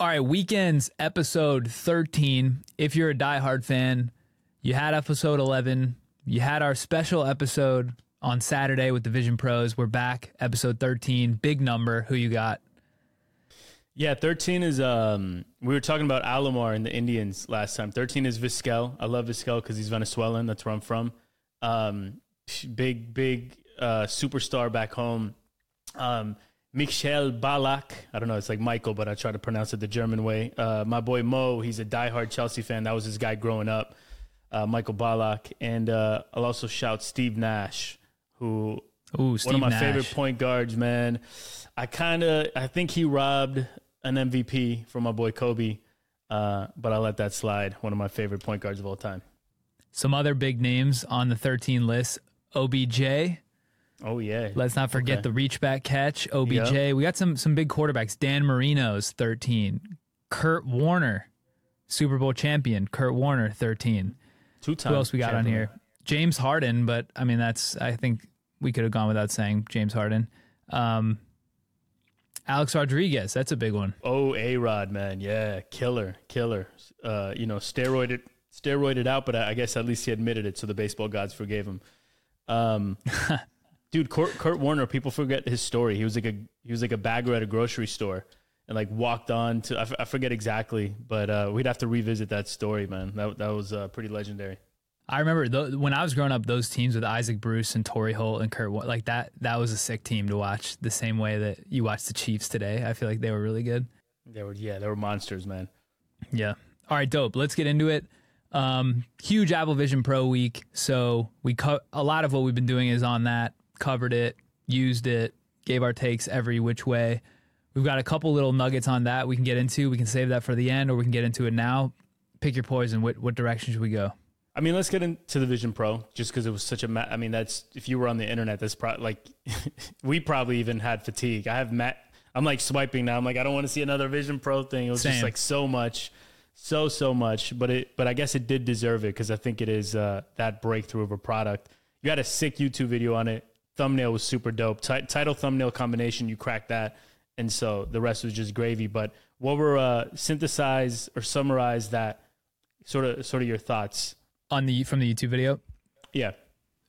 All right, weekends episode 13. If you're a diehard fan, you had episode 11. You had our special episode on Saturday with the Vision Pros. We're back, episode 13. Big number. Who you got? Yeah, 13 is um we were talking about Alomar and the Indians last time. 13 is Vizquel. I love Vizquel cuz he's Venezuelan. That's where I'm from. Um big big uh superstar back home. Um Michel Ballack. I don't know, it's like Michael, but I try to pronounce it the German way. Uh my boy Mo, he's a diehard Chelsea fan. That was his guy growing up. Uh, Michael Ballack. and uh, I'll also shout Steve Nash, who Ooh, one of my Nash. favorite point guards, man. I kind of I think he robbed an MVP from my boy Kobe, uh, but I let that slide. One of my favorite point guards of all time. Some other big names on the 13 list. OBJ. Oh yeah, Let's not forget Okay. the reach back catch. OBJ. Yep. We got some some big quarterbacks. Dan Marino's 13. Kurt Warner, Super Bowl champion. Kurt Warner 13. two times. Who else we got on here? James Harden, but I mean that's I think we could have gone without saying James Harden. Um, Alex Rodriguez, that's a big one. Oh, A Rod, man, yeah, killer, killer. Uh, you know, steroided, steroided out, but I I guess at least he admitted it, so the baseball gods forgave him. Um, dude, Kurt, Kurt Warner, people forget his story. He was like a he was like a bagger at a grocery store, and like walked on to I, f- I forget exactly, but uh, we'd have to revisit that story, man. That that was uh, pretty legendary. I remember th- when I was growing up, those teams with Isaac Bruce and Torry Holt and Kurt, like that, that was a sick team to watch. The same way that you watch the Chiefs today, I feel like they were really good. They were yeah, they were monsters, man. Yeah. All right, dope. Let's get into it. Um, huge Apple Vision Pro week. So we co- a lot of what we've been doing is on that. Covered it, used it, gave our takes every which way. We've got a couple little nuggets on that we can get into. We can save that for the end, or we can get into it now. Pick your poison. What what direction should we go? I mean, let's get into the Vision Pro just because it was such a. Ma- I mean, that's if you were on the internet, that's probably like we probably even had fatigue. I have met. I'm like swiping now. I'm like, I don't want to see another Vision Pro thing. It was Same. just like so much, so so much. But it, but I guess it did deserve it because I think it is uh, that breakthrough of a product. You had a sick YouTube video on it. Thumbnail was super dope. Ti- title thumbnail combination, you cracked that, and so the rest was just gravy. But what were uh, synthesize or summarize that sort of sort of your thoughts? On the from the YouTube video, Yeah.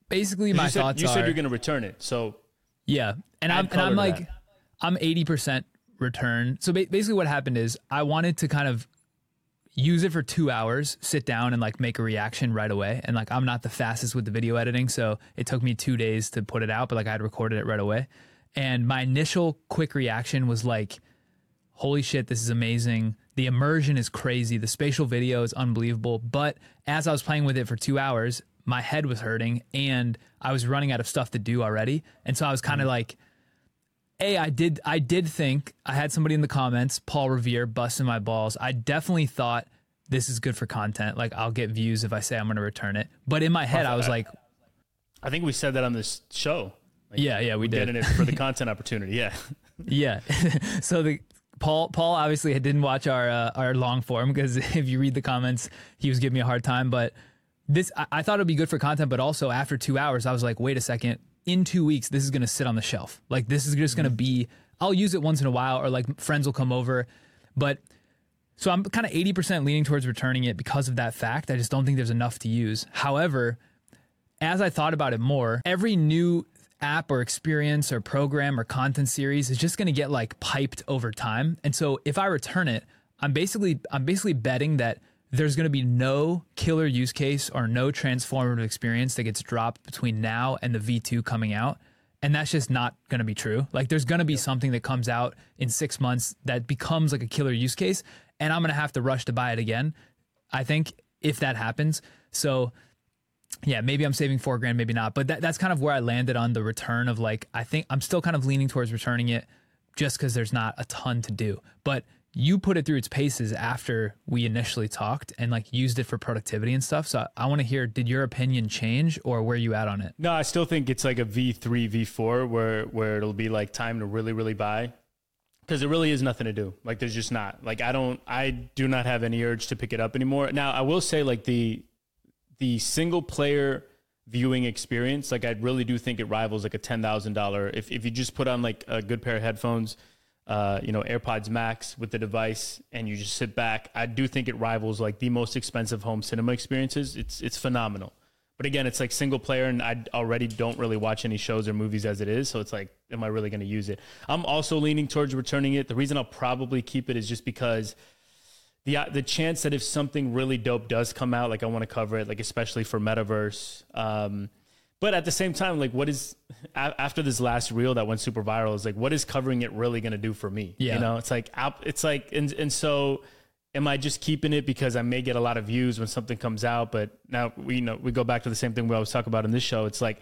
basically my you said, thoughts you are said you're going to return it. So Yeah, and I'm and I'm like, that. I'm eighty percent return. So ba- basically, what happened is I wanted to kind of use it for two hours, sit down and like make a reaction right away. And like I'm not the fastest with the video editing, so it took me two days to put it out, but like I had recorded it right away. And my initial quick reaction was like, holy shit, this is amazing. The immersion is crazy. The spatial video is unbelievable. But as I was playing with it for two hours, my head was hurting and I was running out of stuff to do already. And so I was kind of mm. like, A, I did I did think I had somebody in the comments, Paul Revere, busting my balls. I definitely thought this is good for content. Like I'll get views if I say I'm gonna return it. But in my head I was like, I think we said that on this show. Like, Yeah, yeah, we did. Getting it for the content opportunity. Yeah. Yeah. so the Paul Paul obviously didn't watch our uh, our long form because if you read the comments, he was giving me a hard time. But this I, I thought it'd be good for content, but also after two hours, I was like, wait a second. In two weeks, this is gonna sit on the shelf. Like this is just gonna mm. be. I'll use it once in a while, or like friends will come over, but. So I'm kind of 80% leaning towards returning it because of that fact. I just don't think there's enough to use. However, as I thought about it more, every new app or experience or program or content series is just going to get like piped over time. And so if I return it, I'm basically I'm basically betting that there's going to be no killer use case or no transformative experience that gets dropped between now and the V2 coming out. And that's just not going to be true. Like there's going to be something that comes out in 6 months that becomes like a killer use case and I'm going to have to rush to buy it again. I think if that happens. So yeah, maybe I'm saving four grand, maybe not. But that, that's kind of where I landed on the return of like, I think I'm still kind of leaning towards returning it just because there's not a ton to do. But you put it through its paces after we initially talked and like used it for productivity and stuff. So I want to hear, did your opinion change or where you at on it? No, I still think it's like a V3, V4 where where it'll be like time to really, really buy. Because there really is nothing to do. Like there's just not. Like I don't I do not have any urge to pick it up anymore. Now I will say like the the single player viewing experience, like I really do think it rivals like a ten thousand dollar if if you just put on like a good pair of headphones, uh, you know, AirPods Max with the device, and you just sit back. I do think it rivals like the most expensive home cinema experiences. It's it's phenomenal. But again, it's like single player, and I already don't really watch any shows or movies as it is. So it's like, am I really going to use it? I'm also leaning towards returning it. The reason I'll probably keep it is just because the uh, the chance that if something really dope does come out, like I want to cover it, like especially for Metaverse. Um, but at the same time, like what is after this last reel that went super viral is like what is covering it really going to do for me? Yeah. You know, it's like it's like and and so am I just keeping it because I may get a lot of views when something comes out? But now we you know we go back to the same thing we always talk about in this show. It's like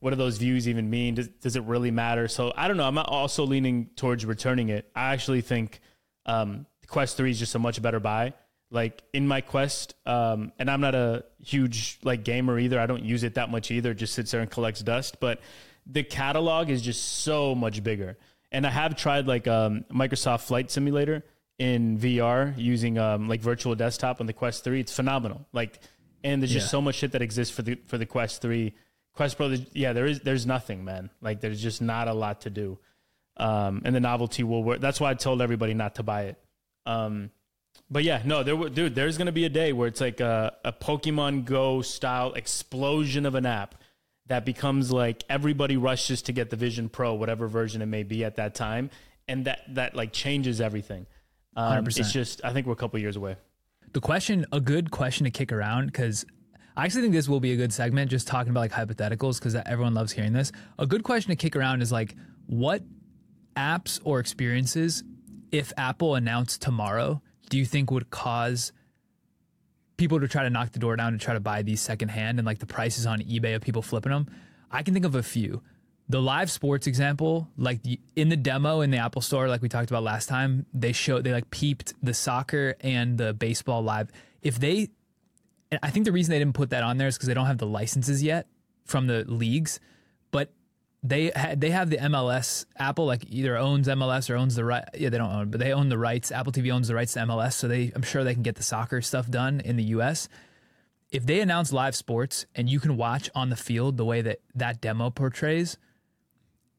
what do those views even mean? Does, does it really matter? So I don't know. I'm also leaning towards returning it. I actually think um, Quest Three is just a much better buy. Like in my Quest, um, and I'm not a huge like gamer either. I don't use it that much either. It just sits there and collects dust. But the catalog is just so much bigger. And I have tried like um, Microsoft Flight Simulator in VR using um, like virtual desktop on the Quest Three. It's phenomenal. Like, and there's just yeah. so much shit that exists for the for the Quest Three. Quest Pro, yeah, there is there's nothing, man. Like, there's just not a lot to do. Um, and the novelty will work. That's why I told everybody not to buy it. Um, but yeah, no, there, dude, there's gonna be a day where it's like a, a Pokemon Go style explosion of an app that becomes like everybody rushes to get the Vision Pro, whatever version it may be at that time, and that that like changes everything. Um, it's just, I think we're a couple years away. The question, a good question to kick around, because I actually think this will be a good segment, just talking about like hypotheticals, because everyone loves hearing this. A good question to kick around is like, what apps or experiences if Apple announced tomorrow, do you think would cause people to try to knock the door down to try to buy these secondhand and like the prices on eBay of people flipping them? I can think of a few. The live sports example, like the, in the demo in the Apple Store, like we talked about last time, they showed they like peeped the soccer and the baseball live. If they, I think the reason they didn't put that on there is because they don't have the licenses yet from the leagues. They ha- they have the MLS. Apple like either owns MLS or owns the right. Yeah, they don't own, but they own the rights. Apple TV owns the rights to MLS, so they I'm sure they can get the soccer stuff done in the U.S. If they announce live sports and you can watch on the field the way that that demo portrays,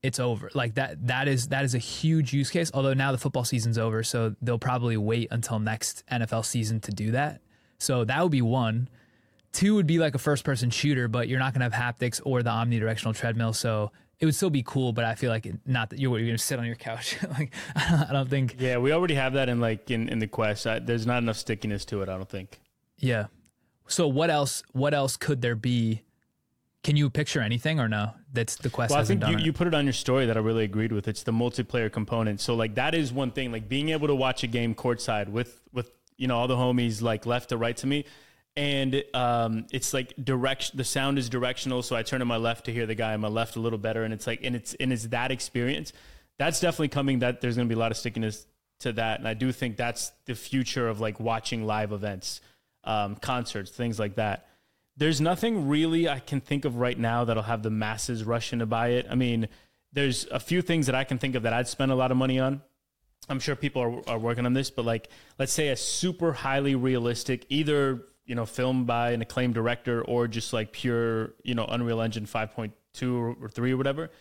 it's over. Like that that is that is a huge use case. Although now the football season's over, so they'll probably wait until next NFL season to do that. So that would be one. Two would be like a first person shooter, but you're not going to have haptics or the omnidirectional treadmill. So it would still be cool, but I feel like not that you're, you're going to sit on your couch. like I don't think. Yeah, we already have that in like in, in the Quest. I, there's not enough stickiness to it. I don't think. Yeah. So what else? What else could there be? Can you picture anything or no? That's the Quest. Well, I think you, you put it on your story that I really agreed with. It's the multiplayer component. So like that is one thing. Like being able to watch a game courtside with with you know all the homies like left to right to me and um, it's like direction. The sound is directional, so I turn to my left to hear the guy on my left a little better, and it's like, and it's and it's that experience. That's definitely coming. That there's going to be a lot of stickiness to that, and I do think that's the future of like watching live events, um, concerts, things like that. There's nothing really I can think of right now that'll have the masses rushing to buy it. I mean, there's a few things that I can think of that I'd spend a lot of money on. I'm sure people are, are working on this, but like, let's say a super highly realistic, either you know, filmed by an acclaimed director or just like pure, you know, Unreal Engine 5.2 or 3 or whatever,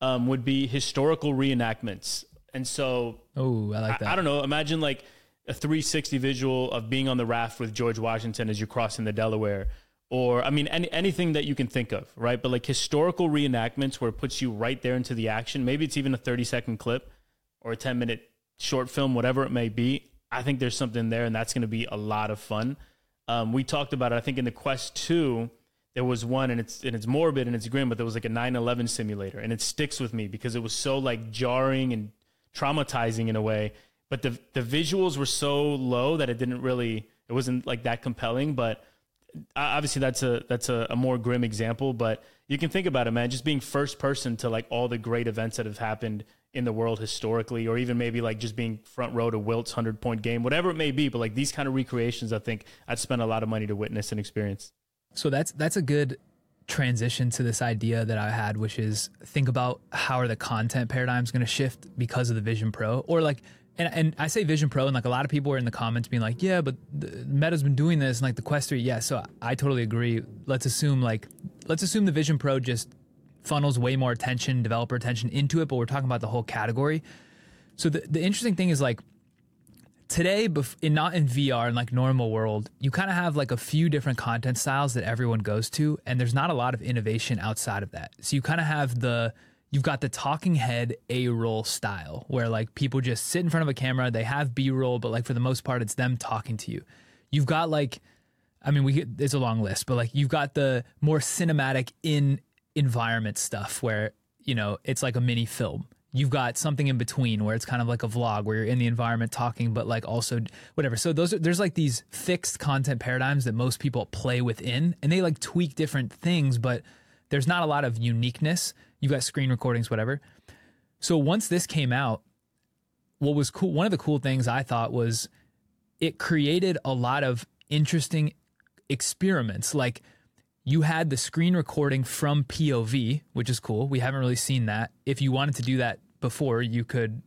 um, would be historical reenactments. And so, oh, I like that. I, I, don't know. Imagine like a 360 visual of being on the raft with George Washington as you're crossing the Delaware. Or, I mean, any, anything that you can think of, right? But like historical reenactments where it puts you right there into the action. Maybe it's even a 30 second clip or a 10 minute short film, whatever it may be. I think there's something there, and that's going to be a lot of fun. Um, we talked about it. I think in the Quest Two, there was one, and it's and it's morbid and it's grim, but there was like a 9/11 simulator, and it sticks with me because it was so like jarring and traumatizing in a way. But the the visuals were so low that it didn't really, it wasn't like that compelling. But obviously, that's a that's a, a more grim example. But you can think about it, man. Just being first person to like all the great events that have happened in the world historically, or even maybe like just being front row to Wilt's hundred point game, whatever it may be. But like these kind of recreations, I think I'd spend a lot of money to witness and experience. So that's that's a good transition to this idea that I had, which is think about how are the content paradigms going to shift because of the Vision Pro, or like. And, and I say Vision Pro, and like a lot of people are in the comments being like, yeah, but Meta's been doing this, and like the Quest 3, yeah. So I totally agree. Let's assume like, let's assume the Vision Pro just funnels way more attention, developer attention into it, but we're talking about the whole category. So the, the interesting thing is like today, bef- in not in VR in like normal world, you kind of have like a few different content styles that everyone goes to, and there's not a lot of innovation outside of that. So you kind of have the you've got the talking head A roll style where like people just sit in front of a camera, they have B roll, but like for the most part, it's them talking to you. You've got like, I mean, we it's a long list, but like you've got the more cinematic in environment stuff where you know it's like a mini film. You've got something in between where it's kind of like a vlog where you're in the environment talking but like also whatever. So those are, there's like these fixed content paradigms that most people play within and they like tweak different things but there's not a lot of uniqueness. You've got screen recordings whatever. So once this came out what was cool one of the cool things i thought was it created a lot of interesting experiments. Like you had the screen recording from POV, which is cool. We haven't really seen that. If you wanted to do that before, you could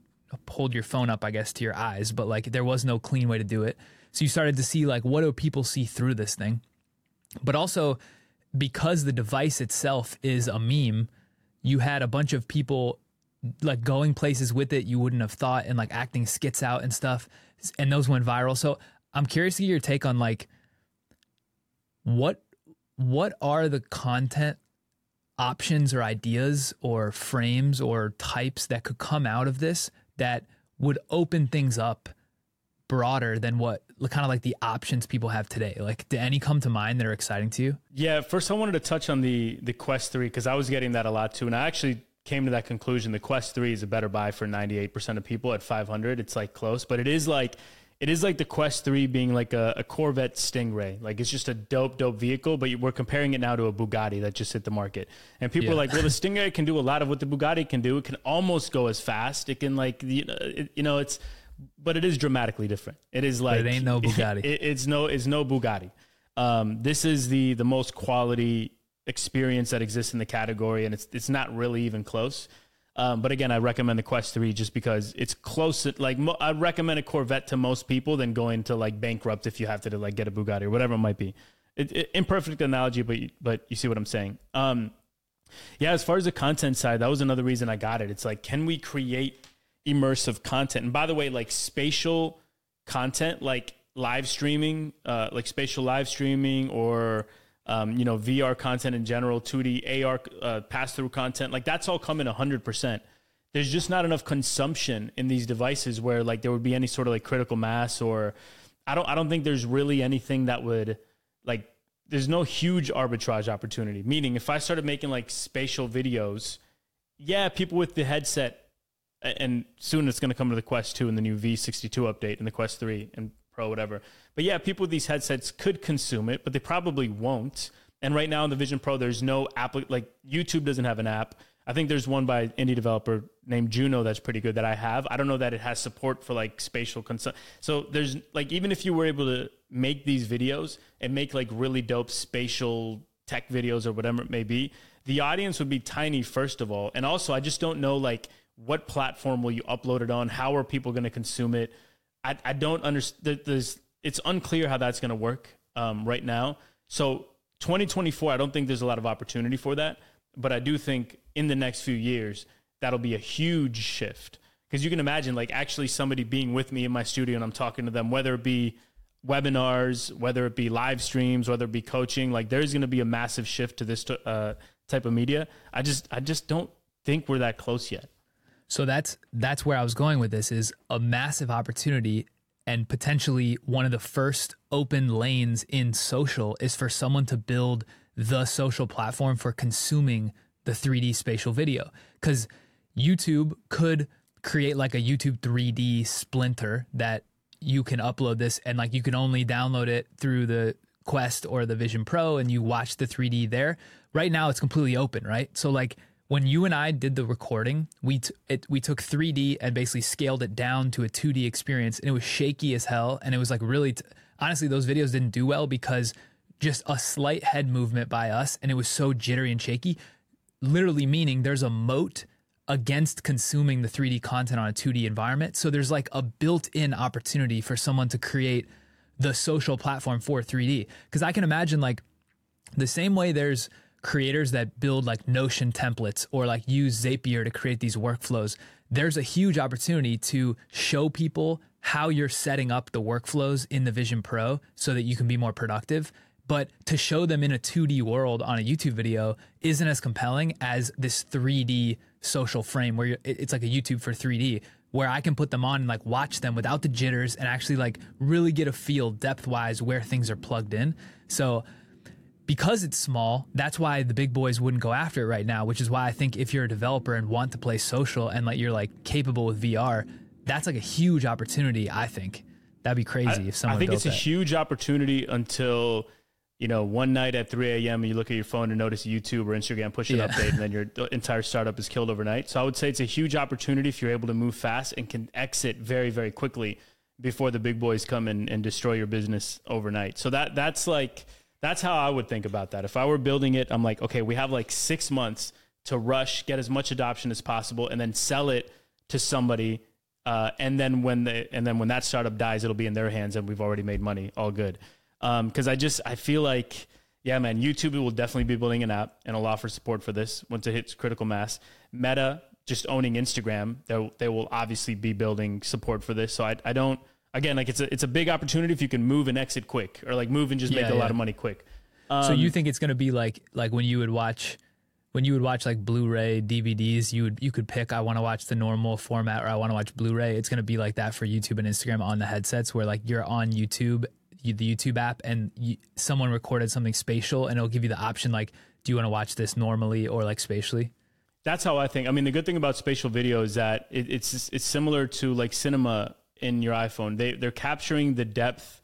hold your phone up, I guess, to your eyes, but like there was no clean way to do it. So you started to see like what do people see through this thing? But also because the device itself is a meme, you had a bunch of people like going places with it you wouldn't have thought and like acting skits out and stuff and those went viral. So I'm curious to get your take on like what what are the content options or ideas or frames or types that could come out of this that would open things up broader than what kind of like the options people have today? Like do any come to mind that are exciting to you? Yeah first i wanted to touch on the the quest 3 because i was getting that a lot too and i actually came to that conclusion. The quest 3 is a better buy for 98% of people at 500 it's like close but it is like it is like the Quest 3 being like a, a, Corvette Stingray. Like it's just a dope, dope vehicle, but we're comparing it now to a Bugatti that just hit the market. And people yeah. are like, well, the Stingray can do a lot of what the Bugatti can do. It can almost go as fast. It can like, you know, it, you know it's, but it is dramatically different. It is like, but it ain't no Bugatti. It, it's no, it's no Bugatti. Um, this is the, the most quality experience that exists in the category. And it's, it's not really even close. Um, but again, I recommend the Quest 3 just because it's close. Like mo- I recommend a Corvette to most people than going to like bankrupt if you have to, to like get a Bugatti or whatever it might be. It, it, imperfect analogy, but but you see what I'm saying. Um, yeah, as far as the content side, that was another reason I got it. It's like, can we create immersive content? And by the way, like spatial content, like live streaming, uh, like spatial live streaming or um, you know, VR content in general, 2D, AR uh, pass through content, like that's all coming 100%. There's just not enough consumption in these devices where like there would be any sort of like critical mass or I don't I don't think there's really anything that would like there's no huge arbitrage opportunity. Meaning if I started making like spatial videos, yeah, people with the headset and soon it's going to come to the Quest 2 and the new V62 update and the Quest 3 and Pro, whatever. But yeah, people with these headsets could consume it, but they probably won't. And right now in the Vision Pro, there's no app like YouTube doesn't have an app. I think there's one by indie developer named Juno that's pretty good that I have. I don't know that it has support for like spatial consult. So there's like even if you were able to make these videos and make like really dope spatial tech videos or whatever it may be, the audience would be tiny first of all, and also I just don't know like what platform will you upload it on? How are people going to consume it? I, I don't understand. There's it's unclear how that's going to work um, right now. So 2024, I don't think there's a lot of opportunity for that, but I do think in the next few years that'll be a huge shift because you can imagine like actually somebody being with me in my studio and I'm talking to them, whether it be webinars, whether it be live streams, whether it be coaching, like there's going to be a massive shift to this uh, type of media. I just I just don't think we're that close yet. So that's that's where I was going with this is a massive opportunity and potentially one of the first open lanes in social is for someone to build the social platform for consuming the 3D spatial video cuz YouTube could create like a YouTube 3D splinter that you can upload this and like you can only download it through the Quest or the Vision Pro and you watch the 3D there. Right now it's completely open, right? So like when you and I did the recording, we t- it, we took 3D and basically scaled it down to a 2D experience, and it was shaky as hell. And it was like really, t- honestly, those videos didn't do well because just a slight head movement by us, and it was so jittery and shaky. Literally meaning there's a moat against consuming the 3D content on a 2D environment. So there's like a built-in opportunity for someone to create the social platform for 3D. Because I can imagine like the same way there's creators that build like Notion templates or like use Zapier to create these workflows. there's a huge opportunity to show people how you're setting up the workflows in the Vision Pro so that you can be more productive. But to show them in a 2D world on a YouTube video isn't as compelling as this 3D social frame where it's like a YouTube for 3D where I can put them on and like watch them without the jitters and actually like really get a feel depth wise where things are plugged in. So because it's small, that's why the big boys wouldn't go after it right now, which is why I think if you're a developer and want to play social and like you're like capable with VR, that's like a huge opportunity, I think. That'd be crazy I, if someone I think it's that. a huge opportunity until you know, one night at 3 a.m. you look at your phone and notice YouTube or Instagram push an yeah. update, and then your entire startup is killed overnight. So I would say it's a huge opportunity if you're able to move fast and can exit very, very quickly before the big boys come and, and destroy your business overnight. So that that's like that's how I would think about that. If I were building it, I'm like, okay, we have like six months to rush, get as much adoption as possible, and then sell it to somebody. Uh, and then when the and then when that startup dies, it'll be in their hands, and we've already made money. All good because um, I just I feel like yeah, man, YouTube will definitely be building an app and allow for support for this once it hits critical mass. Meta just owning Instagram, they they will obviously be building support for this. So I I don't again like it's a it's a big opportunity if you can move and exit quick or like move and just yeah, make a lot of money quick. Um, so you um, think it's going to be like like when you would watch when you would watch like Blu-ray DVDs, you would you could pick I want to watch the normal format or I want to watch Blu-ray. It's going to be like that for YouTube and Instagram on the headsets where like you're on YouTube the YouTube app and you, someone recorded something spatial and it'll give you the option like, do you want to watch this normally or like spatially? That's how I think. I mean, the good thing about spatial video is that it, it's it's similar to like cinema in your iPhone. They they're capturing the depth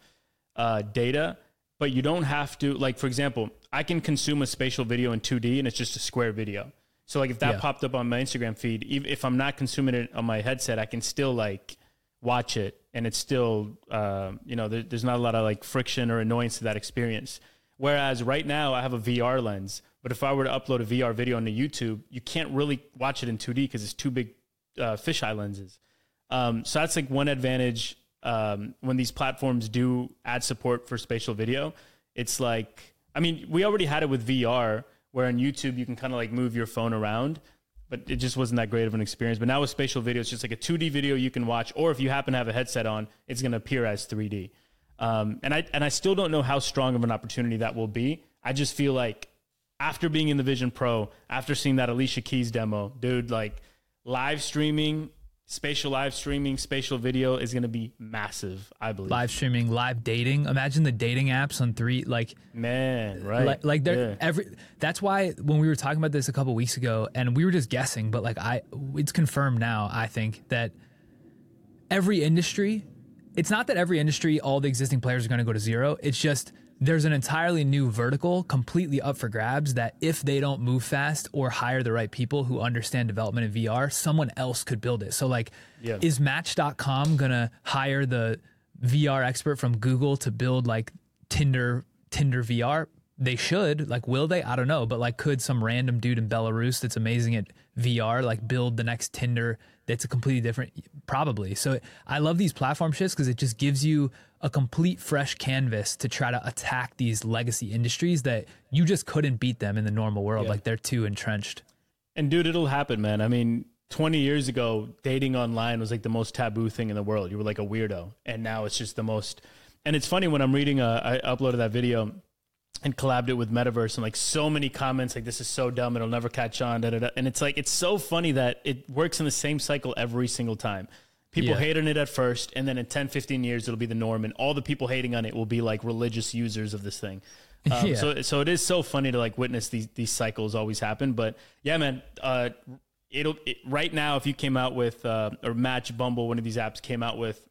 uh, data, but you don't have to. Like for example, I can consume a spatial video in 2D and it's just a square video. So like if that yeah. popped up on my Instagram feed, if I'm not consuming it on my headset, I can still like watch it and it's still uh, you know there, there's not a lot of like friction or annoyance to that experience whereas right now i have a vr lens but if i were to upload a vr video onto youtube you can't really watch it in 2d because it's two big uh, fisheye lenses um, so that's like one advantage um, when these platforms do add support for spatial video it's like i mean we already had it with vr where on youtube you can kind of like move your phone around but it just wasn't that great of an experience. But now with spatial video, it's just like a 2D video you can watch, or if you happen to have a headset on, it's going to appear as 3D. Um, and I and I still don't know how strong of an opportunity that will be. I just feel like after being in the Vision Pro, after seeing that Alicia Keys demo, dude, like live streaming spatial live streaming, spatial video is going to be massive. I believe live streaming, live dating. Imagine the dating apps on three. Like man, right? Like, like they're yeah. every. That's why when we were talking about this a couple weeks ago, and we were just guessing, but like I, it's confirmed now. I think that every industry. It's not that every industry, all the existing players are going to go to zero. It's just there's an entirely new vertical completely up for grabs that if they don't move fast or hire the right people who understand development in VR, someone else could build it. So like yeah. is match.com going to hire the VR expert from Google to build like Tinder Tinder VR? They should. Like will they? I don't know, but like could some random dude in Belarus that's amazing at VR like build the next Tinder that's a completely different probably. So I love these platform shifts because it just gives you a complete fresh canvas to try to attack these legacy industries that you just couldn't beat them in the normal world. Yeah. Like they're too entrenched. And dude, it'll happen, man. I mean, 20 years ago, dating online was like the most taboo thing in the world. You were like a weirdo. And now it's just the most. And it's funny when I'm reading, a, I uploaded that video and collabed it with Metaverse and like so many comments like this is so dumb it'll never catch on da, da, da. and it's like it's so funny that it works in the same cycle every single time People yeah. hate on it at first, and then in 10, 15 years, it'll be the norm, and all the people hating on it will be like religious users of this thing. Um, yeah. So, so it is so funny to like witness these these cycles always happen. But yeah, man, uh, it'll it, right now if you came out with uh, or Match Bumble, one of these apps came out with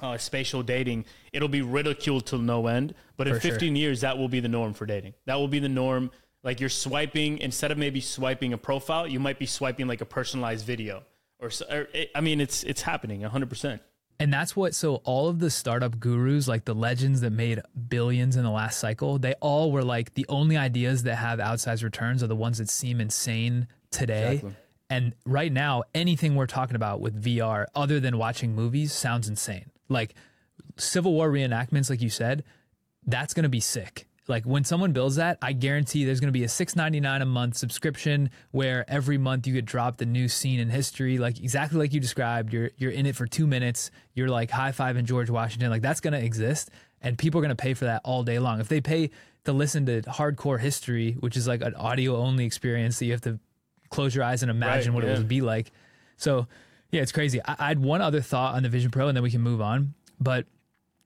uh, spatial dating, it'll be ridiculed to no end. But in 15 sure. years, that will be the norm for dating. That will be the norm. Like you're swiping instead of maybe swiping a profile, you might be swiping like a personalized video or, or I mean, it's it's happening 100. percent and that's what so all of the startup gurus like the legends that made billions in the last cycle they all were like the only ideas that have outsized returns are the ones that seem insane today exactly. and right now anything we're talking about with vr other than watching movies sounds insane like civil war reenactments like you said that's going to be sick Like when someone builds that, I guarantee there's going to be a six ninety nine a month subscription where every month you get dropped a new scene in history, like exactly like you described. You're you're in it for two minutes. You're like high five in George Washington. Like that's going to exist, and people are going to pay for that all day long. If they pay to listen to hardcore history, which is like an audio only experience that you have to close your eyes and imagine Right, what yeah. it would be like. So yeah, it's crazy. I, I had one other thought on the Vision Pro, and then we can move on. But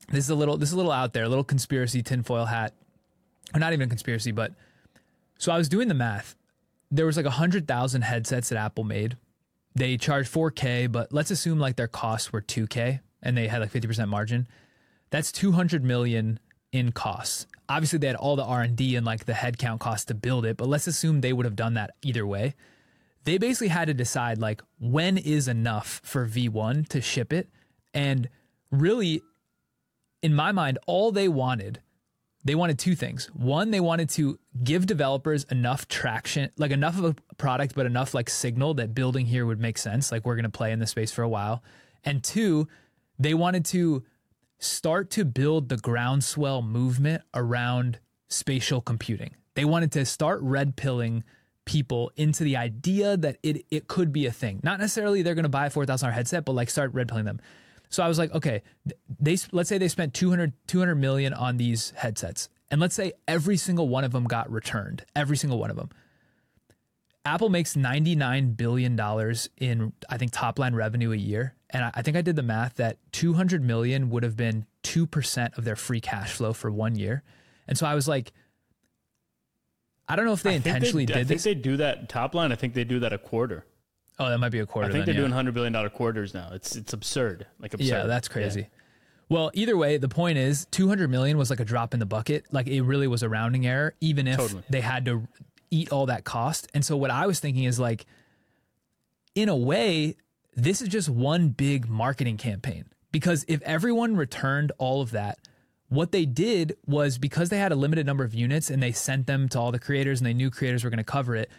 this is a little this is a little out there, a little conspiracy tinfoil hat, or not even a conspiracy, but so I was doing the math. There was like a hundred thousand headsets that Apple made. They charged 4K, but let's assume like their costs were 2K, and they had like 50% margin. That's 200 million in costs. Obviously, they had all the R and D and like the headcount cost to build it, but let's assume they would have done that either way. They basically had to decide like when is enough for V1 to ship it, and really, in my mind, all they wanted they wanted two things. One, they wanted to give developers enough traction, like enough of a product, but enough like signal that building here would make sense. Like we're going to play in this space for a while. And two, they wanted to start to build the groundswell movement around spatial computing. They wanted to start red pilling people into the idea that it it could be a thing. Not necessarily they're going to buy a $4,000 headset, but like start red pilling them. So I was like, okay, they let's say they spent 200 200 million on these headsets. And let's say every single one of them got returned. Every single one of them. Apple makes 99 billion dollars in I think top line revenue a year, and I, I think I did the math that 200 million would have been 2% of their free cash flow for 1 year. And so I was like I don't know if they I intentionally they, did I think this. they do that top line. I think they do that a quarter. oh, that might be a quarter I think then, they're yeah. doing hundred billion dollar quarters now. It's it's absurd. Like absurd. Yeah, that's crazy. Well, either way, the point is 200 million was like a drop in the bucket. Like it really was a rounding error, even if Totally. they had to eat all that cost. And so what I was thinking is like, in a way, this is just one big marketing campaign. Because if everyone returned all of that, what they did was because they had a limited number of units and they sent them to all the creators and they knew creators were going to cover it,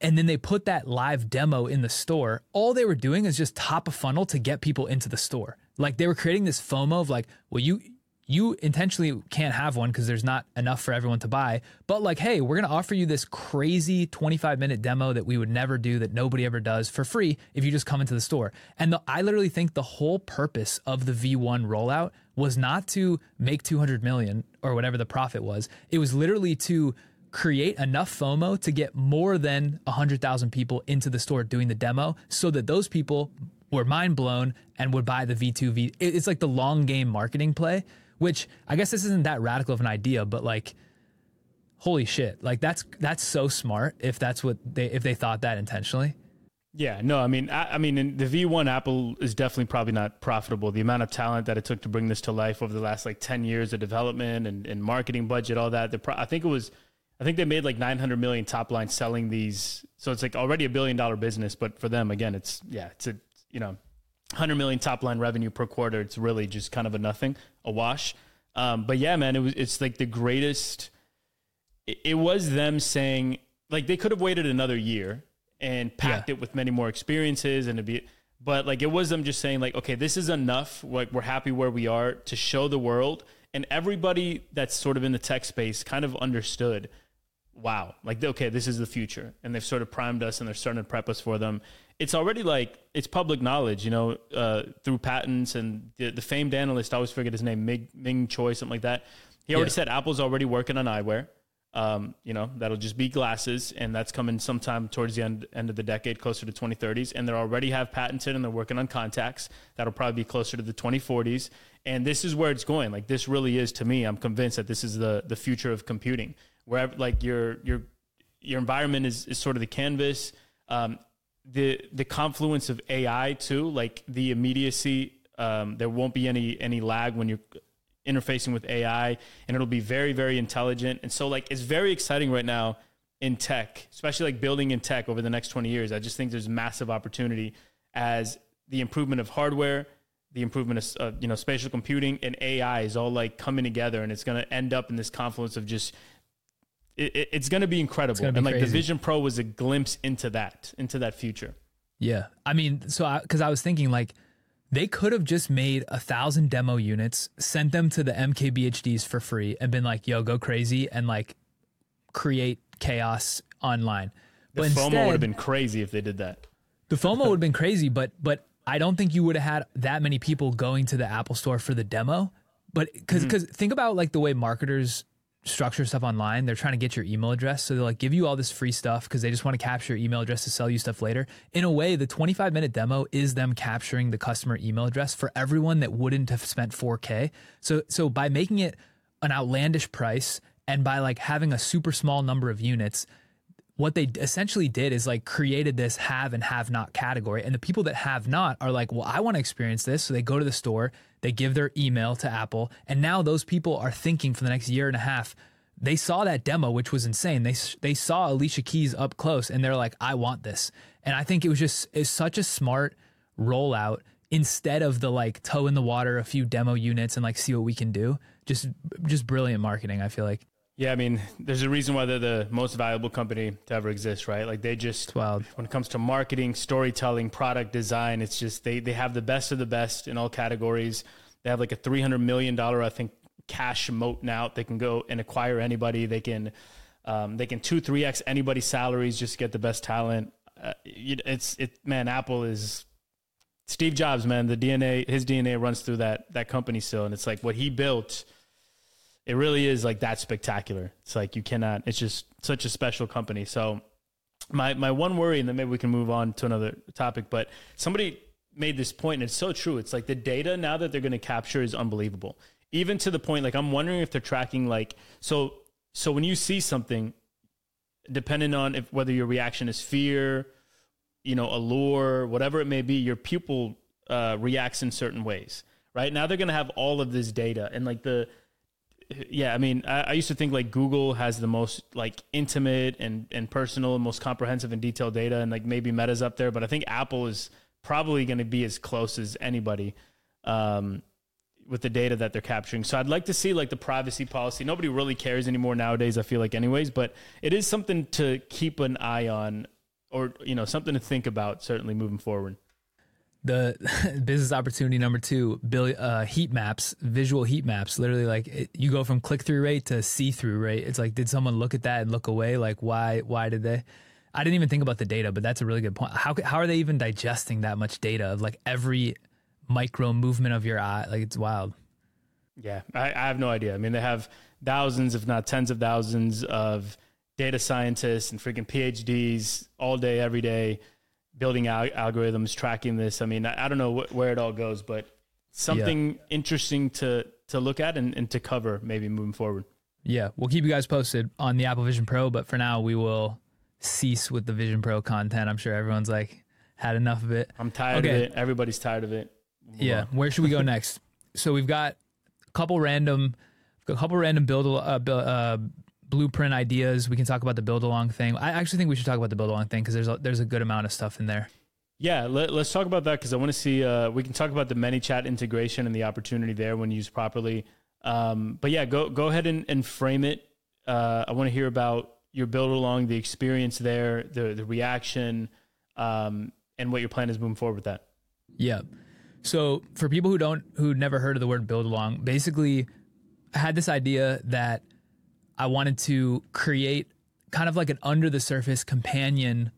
and then they put that live demo in the store. All they were doing is just top of funnel to get people into the store. Like they were creating this FOMO of like, well, you you intentionally can't have one because there's not enough for everyone to buy. But like, hey, we're gonna offer you this crazy 25 minute demo that we would never do, that nobody ever does for free if you just come into the store. And the, I literally think the whole purpose of the V1 rollout was not to make 200 million or whatever the profit was. It was literally to create enough FOMO to get more than 100,000 people into the store doing the demo so that those people were mind blown and would buy the V2 V. It's like the long game marketing play, which I guess this isn't that radical of an idea, but like holy shit. Like that's that's so smart if that's what they if they thought that intentionally. Yeah, no, I mean, I, I mean, the V1 Apple is definitely probably not profitable. The amount of talent that it took to bring this to life over the last like ten years of development and, and marketing budget, all that. Pro- I think it was, I think they made like nine hundred million top line selling these. So it's like already a billion dollar business, but for them, again, it's yeah, it's a you know, hundred million top line revenue per quarter. It's really just kind of a nothing, a wash. Um, but yeah, man, it was it's like the greatest. It, it was them saying like they could have waited another year and packed Yeah. it with many more experiences and to be but like it was them just saying like okay this is enough like we're happy where we are to show the world. And everybody that's sort of in the tech space kind of understood wow like okay this is the future. And they've sort of primed us and they're starting to prep us for them. It's already like it's public knowledge you know uh, through patents and the, the famed analyst i always forget his name ming, ming choi something like that. He already Yeah. said apple's already working on eyewear um, you know, that'll just be glasses, and that's coming sometime towards the end end of the decade, closer to 2030s. And they already have patented, and they're working on contacts. That'll probably be closer to the 2040s. And this is where it's going. Like this really is to me. I'm convinced that this is the the future of computing. Wherever like your your your environment is, is sort of the canvas. Um, the the confluence of AI too, like the immediacy. Um, there won't be any any lag when you're interfacing with AI, and it'll be very very intelligent. And so like it's very exciting right now in tech, especially like building in tech over the next 20 years. I just think there's massive opportunity as the improvement of hardware, the improvement of uh, you know spatial computing and AI is all like coming together, and it's going to end up in this confluence of just. It, it- it's going to be incredible, be and like the. Vision Pro was a glimpse into that, into that future. Yeah. I mean, so I, cause I was thinking like They could have just made a thousand demo units, sent them to the MKBHDs for free, and been like, "Yo, go crazy," and like create chaos online. The But FOMO would have been crazy if they did that. the FOMO would have been crazy, but but I don't think you would have had that many people going to the Apple Store for the demo. But because because mm-hmm. think about like the way marketers structure stuff online, they're trying to get your email address, so they'll like give you all this free stuff because they just want to capture your email address to sell you stuff later. In a way, the 25 minute demo is them capturing the customer email address for everyone that wouldn't have spent 4K. So so by making it an outlandish price and by like having a super small number of units what they essentially did is like created this have and have not category. And the people that have not are like, well, I want to experience this. So they go to the store, they give their email to Apple. And now those people are thinking for the next year and a half, they saw that demo, which was insane. They, they saw Alicia Keys up close and they're like, I want this. And I think it was just, it's such a smart rollout instead of the like toe in the water, a few demo units and like see what we can do. Just, just brilliant marketing. I feel like. Yeah, I mean, there's a reason why they're the most valuable company to ever exist, right? Like they just when it comes to marketing, storytelling, product design, it's just they they have the best of the best in all categories. They have like a 300 million dollar I think cash moat now. They can go and acquire anybody. They can um, they can 2 3x anybody's salaries just to get the best talent. Uh, it's it man, Apple is Steve Jobs, man, the DNA, his DNA runs through that that company still, and it's like what he built. It really is like that spectacular. It's like you cannot. It's just such a special company. So my my one worry, and then maybe we can move on to another topic. But somebody made this point, and it's so true. It's like the data now that they're going to capture is unbelievable. Even to the point, like I'm wondering if they're tracking like so. So when you see something, depending on if whether your reaction is fear, you know, allure, whatever it may be, your pupil uh, reacts in certain ways. Right now, they're going to have all of this data, and like the yeah, I mean, I, I used to think like Google has the most like intimate and and personal, and most comprehensive and detailed data, and like maybe Meta's up there, but I think Apple is probably going to be as close as anybody um, with the data that they're capturing. So I'd like to see like the privacy policy. Nobody really cares anymore nowadays. I feel like, anyways, but it is something to keep an eye on, or you know, something to think about. Certainly moving forward. The business opportunity number two bill, uh, heat maps visual heat maps. Literally like it, you go from click-through rate to see-through rate. It's like did someone look at that and look away? Like why why did they? I didn't even think about the data but that's a really good point. How, how are they even digesting that much data of like every micro movement of your eye? Like it's wild. Yeah, I, I have no idea. I mean, they have thousands, if not tens of thousands, of data scientists and freaking PhDs all day, every day, building al- algorithms, tracking this. I mean, I, I don't know wh- where it all goes, but something interesting to to look at and, and to cover maybe moving forward. yeah we'll keep you guys posted on the apple vision pro but for now we will cease with the vision pro content i'm sure everyone's like had enough of it I'm tired Okay. of it. Everybody's tired of it. Move Yeah. on. Where should we go next? So we've got a couple random, a couple random build uh, uh, blueprint ideas. We can talk about the build along thing. I actually think we should talk about the build along thing because there's a, there's a good amount of stuff in there. Yeah, let, us talk about that because I want to see. Uh, we can talk about the ManyChat integration and the opportunity there when used properly. Um, but yeah, go go ahead and, and frame it. Uh, I want to hear about your build along, the experience there, the the reaction, um, and what your plan is moving forward with that. Yeah. So for people who don't who never heard of the word build along, basically I had this idea that I wanted to create kind of like an under the surface companion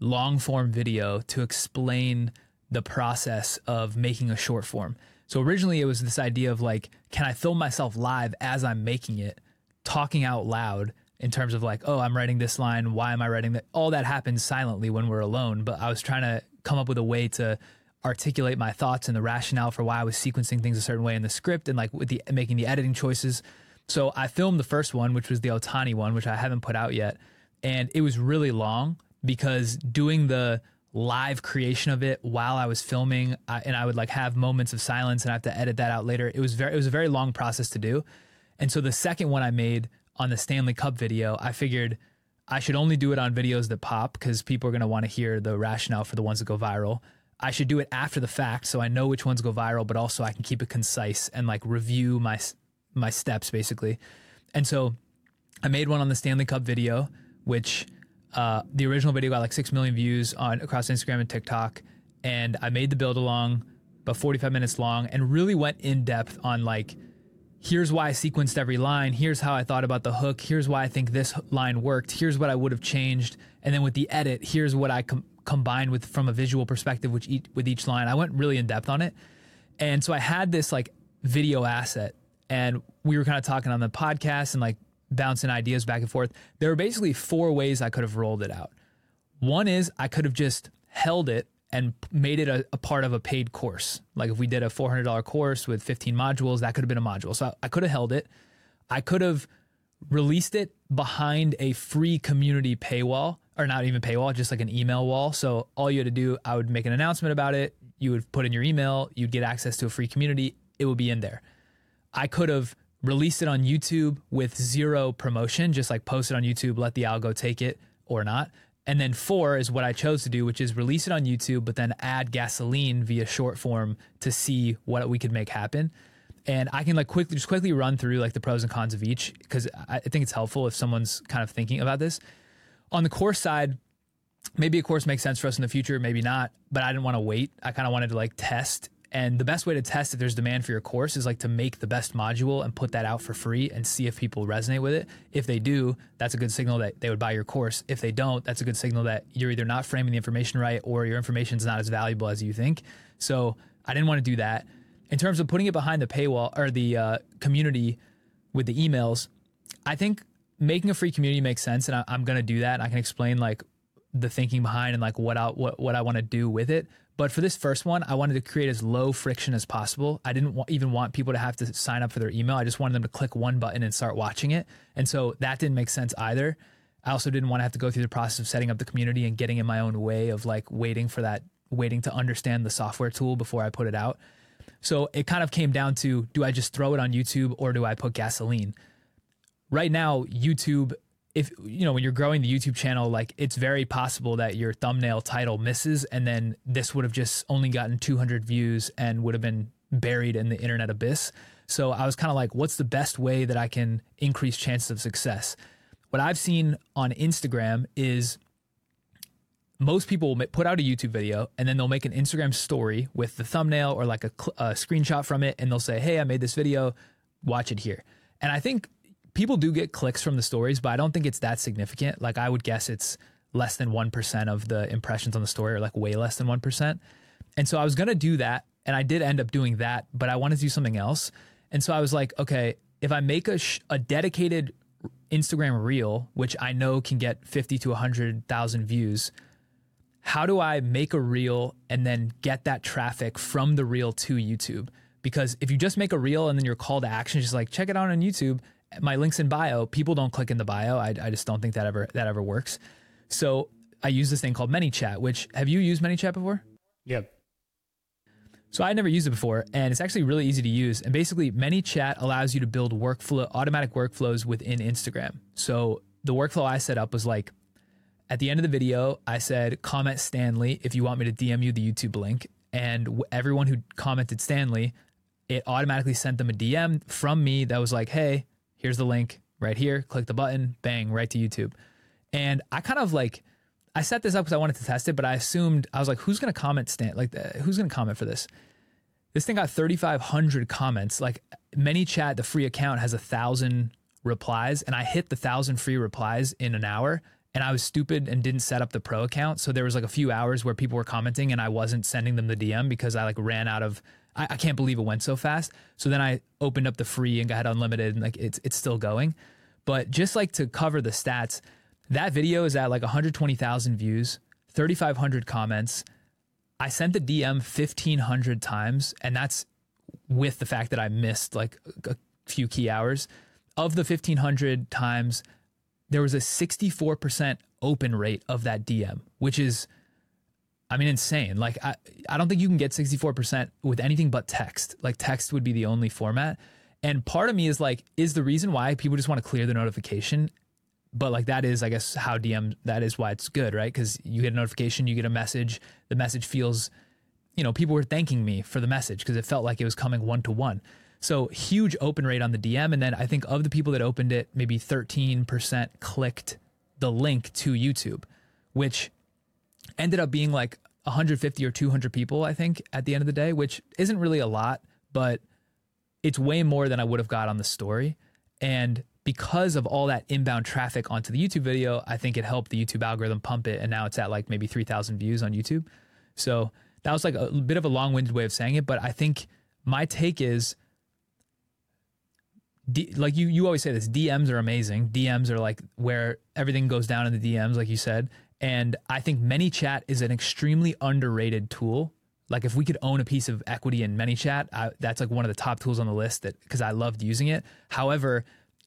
long form video to explain the process of making a short form. So originally it was this idea of like, can I film myself live as I'm making it, talking out loud in terms of like, oh, I'm writing this line. Why am I writing that? All that happens silently when we're alone. But I was trying to come up with a way to articulate my thoughts and the rationale for why I was sequencing things a certain way in the script and like with the making the editing choices. So I filmed the first one, which was the Ohtani one, which I haven't put out yet, and it was really long because doing the live creation of it while I was filming, I, and I would like have moments of silence and I have to edit that out later. It was very, it was a very long process to do, and so the second one I made on the Stanley Cup video, I figured I should only do it on videos that pop because people are going to want to hear the rationale for the ones that go viral. I should do it after the fact so I know which ones go viral, but also I can keep it concise and like review my my steps basically. And so I made one on the Stanley Cup video, which uh, the original video got like six million views on across Instagram and TikTok. And I made the build along about 45 minutes long, and really went in depth on like, here's why I sequenced every line. Here's how I thought about the hook. Here's why I think this line worked. Here's what I would have changed. And then with the edit, here's what I com- combined with from a visual perspective, which each, with each line, I went really in depth on it. And so I had this like video asset, and we were kind of talking on the podcast and like bouncing ideas back and forth. There were basically four ways I could have rolled it out. One is I could have just held it and made it a, a, part of a paid course. Like if we did a $400 course with 15 modules, that could have been a module. So I, I could have held it. I could have released it behind a free community paywall or not even paywall, just like an email wall. So all you had to do, I would make an announcement about it. You would put in your email, you'd get access to a free community. It would be in there. I could have released it on YouTube with zero promotion, just like post it on YouTube, let the algo take it or not. And then four is what I chose to do, which is release it on YouTube, but then add gasoline via short form to see what we could make happen. And I can like quickly just quickly run through like the pros and cons of each because I think it's helpful if someone's kind of thinking about this. On the course side, maybe a course makes sense for us in the future, maybe not, but I didn't want to wait. I kind of wanted to like test and the best way to test if there's demand for your course is like to make the best module and put that out for free and see if people resonate with it. If they do, that's a good signal that they would buy your course. If they don't, that's a good signal that you're either not framing the information right or your information is not as valuable as you think. So I didn't want to do that. In terms of putting it behind the paywall or the uh, community with the emails, I think making a free community makes sense, and I, am going to do that. I can explain like the thinking behind and like what I what what I want to do with it. But for this first one, I wanted to create as low friction as possible. I didn't even want people to have to sign up for their email. I just wanted them to click one button and start watching it. And so that didn't make sense either. I also didn't want to have to go through the process of setting up the community and getting in my own way of like waiting for that, waiting to understand the software tool before I put it out. So it kind of came down to do I just throw it on YouTube or do I put gasoline? Right now, YouTube if you know when you're growing the YouTube channel, like it's very possible that your thumbnail title misses, and then this would have just only gotten 200 views and would have been buried in the internet abyss. So I was kind of like, what's the best way that I can increase chances of success? What I've seen on Instagram is most people will put out a YouTube video and then they'll make an Instagram story with the thumbnail or like a, a screenshot from it, and they'll say, "Hey, I made this video. Watch it here." And I think people do get clicks from the stories, but I don't think it's that significant. Like I would guess it's less than 1% of the impressions on the story or like way less than 1%. And so I was going to do that and I did end up doing that, but I wanted to do something else. And so I was like, okay, if I make a sh- a dedicated Instagram reel, which I know can get 50 to 100,000 views, how do I make a reel and then get that traffic from the reel to YouTube? Because if you just make a reel and then your call to action is just like check it out on YouTube, my links in bio, people don't click in the bio. I, I just don't think that ever that ever works. So I use this thing called ManyChat. Which have you used ManyChat before? Yep. So I never used it before, and it's actually really easy to use. And basically, ManyChat allows you to build workflow, automatic workflows within Instagram. So the workflow I set up was like, at the end of the video, I said, "Comment Stanley if you want me to DM you the YouTube link." And everyone who commented Stanley, it automatically sent them a DM from me that was like, "Hey, here's the link right here. Click the button, bang, right to YouTube. And I kind of like, I set this up because I wanted to test it, but I assumed I was like, who's going to comment stand like uh, who's going to comment for this? This thing got 3,500 comments. Like ManyChat, the free account has a thousand replies, and I hit the thousand free replies in an hour. And I was stupid and didn't set up the pro account, so there was like a few hours where people were commenting, and I wasn't sending them the DM because I like ran out of I, I can't believe it went so fast. So then I opened up the free and got unlimited, and like it's it's still going. But just like to cover the stats, that video is at like 120,000 views, 3,500 comments. I sent the DM 1,500 times, and that's with the fact that I missed like a few key hours. Of the 1,500 times, there was a 64% open rate of that DM, which is I mean, insane. Like, I, I don't think you can get 64% with anything but text. Like, text would be the only format. And part of me is like, is the reason why people just want to clear the notification. But like, that is, I guess, how DM, that is why it's good, right? Because you get a notification, you get a message. The message feels, you know, people were thanking me for the message because it felt like it was coming one to one. So huge open rate on the DM. And then I think of the people that opened it, maybe 13% clicked the link to YouTube, which ended up being like 150 or 200 people, I think, at the end of the day, which isn't really a lot, but it's way more than I would have got on the story. And because of all that inbound traffic onto the YouTube video, I think it helped the YouTube algorithm pump it. And now it's at like maybe 3,000 views on YouTube. So that was like a bit of a long winded way of saying it. But I think my take is D, like you, you always say this DMs are amazing. DMs are like where everything goes down in the DMs, like you said. And I think ManyChat is an extremely underrated tool. Like if we could own a piece of equity in ManyChat, I, that's like one of the top tools on the list that because I loved using it. However,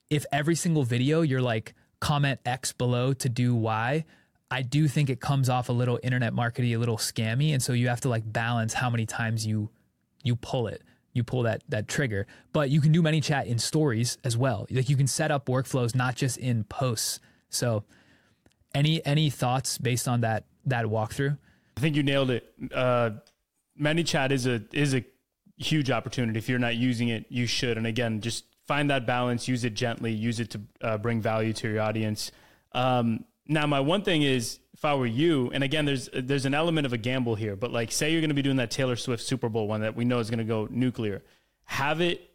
if every single video you're like comment X below to do Y, I do think it comes off a little internet markety, a little scammy, and so you have to like balance how many times you you pull it, you pull that that trigger. But you can do ManyChat in stories as well. Like you can set up workflows not just in posts. So, any any thoughts based on that that walkthrough? I think you nailed it. Uh, ManyChat is a is a huge opportunity. If you're not using it, you should. And again, just find that balance, use it gently, use it to uh, bring value to your audience. Um, now, my one thing is, if I were you, and again, there's there's an element of a gamble here, but like, say you're going to be doing that Taylor Swift Super Bowl one that we know is going to go nuclear, have it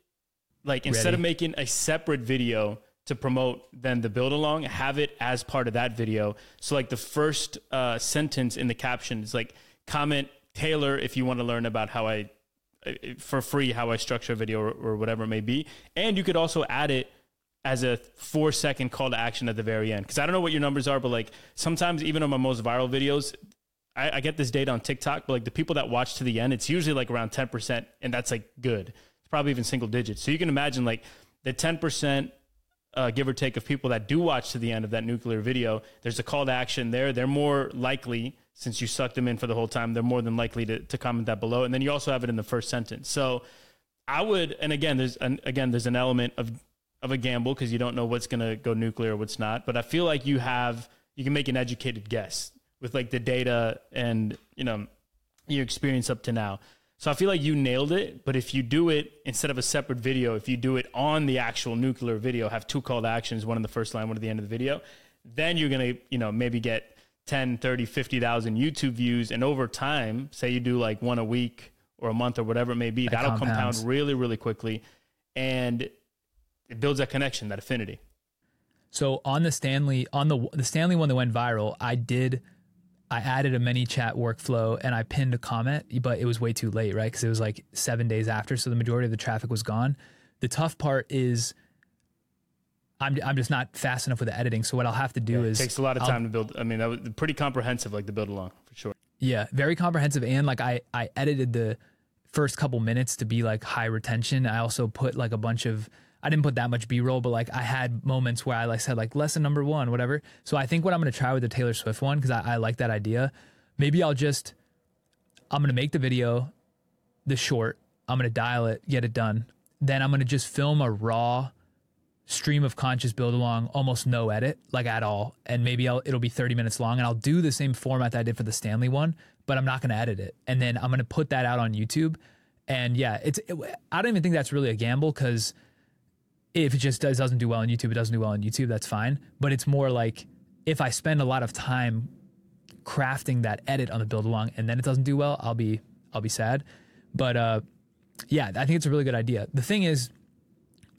like instead Ready. of making a separate video to promote then the build along, have it as part of that video. So like the first uh, sentence in the caption is like comment Taylor if you want to learn about how I for free how I structure a video or, or, whatever it may be. And you could also add it as a four second call to action at the very end. Cause I don't know what your numbers are, but like sometimes even on my most viral videos, I, I get this data on TikTok, but like the people that watch to the end, it's usually like around 10%. And that's like good. It's probably even single digits. So you can imagine like the 10% uh, give or take of people that do watch to the end of that nuclear video, there's a call to action there. They're more likely since you sucked them in for the whole time, they're more than likely to, to comment that below. And then you also have it in the first sentence. So I would, and again, there's an, again, there's an element of, of a gamble because you don't know what's going to go nuclear or what's not. But I feel like you have, you can make an educated guess with like the data and, you know, your experience up to now. So I feel like you nailed it. But if you do it instead of a separate video, if you do it on the actual nuclear video, have two call to actions, one in the first line, one at the end of the video, then you're going to, you know, maybe get 10, 30, 50,000 YouTube views. And over time, say you do like one a week or a month or whatever it may be, That that'll compounds. compound really, really quickly. And it builds that connection, that affinity. So on the Stanley on the the Stanley one that went viral, I did I added a ManyChat workflow and I pinned a comment, but it was way too late, right? Because it was like seven days after, so the majority of the traffic was gone. The tough part is I'm I'm just not fast enough with the editing. So what I'll have to do It is takes a lot of I'll- time to build. I mean, that was pretty comprehensive, like the build along for sure. Yeah, very comprehensive and like I I edited the first couple minutes to be like high retention. I also put like a bunch of I didn't put that much B-roll, but like I had moments where I like said like lesson number 1, whatever. So I think what I'm to try with the Taylor Swift one cuz I, I like that idea. Maybe I'll just I'm to make the video the short. I'm to dial it, get it done. Then I'm to just film a raw stream of conscious build along, almost no edit, like at all. And maybe I'll, it'll be 30 minutes long and I'll do the same format that I did for the Stanley one, but I'm not to edit it. And then I'm to put that out on YouTube. And yeah, it's, it, I don't even think that's really a gamble because if it just does, doesn't do well on YouTube, it doesn't do well on YouTube, that's fine. But it's more like if I spend a lot of time crafting that edit on the build along and then it doesn't do well, I'll be, I'll be sad. But, uh, yeah, I think it's a really good idea. The thing is,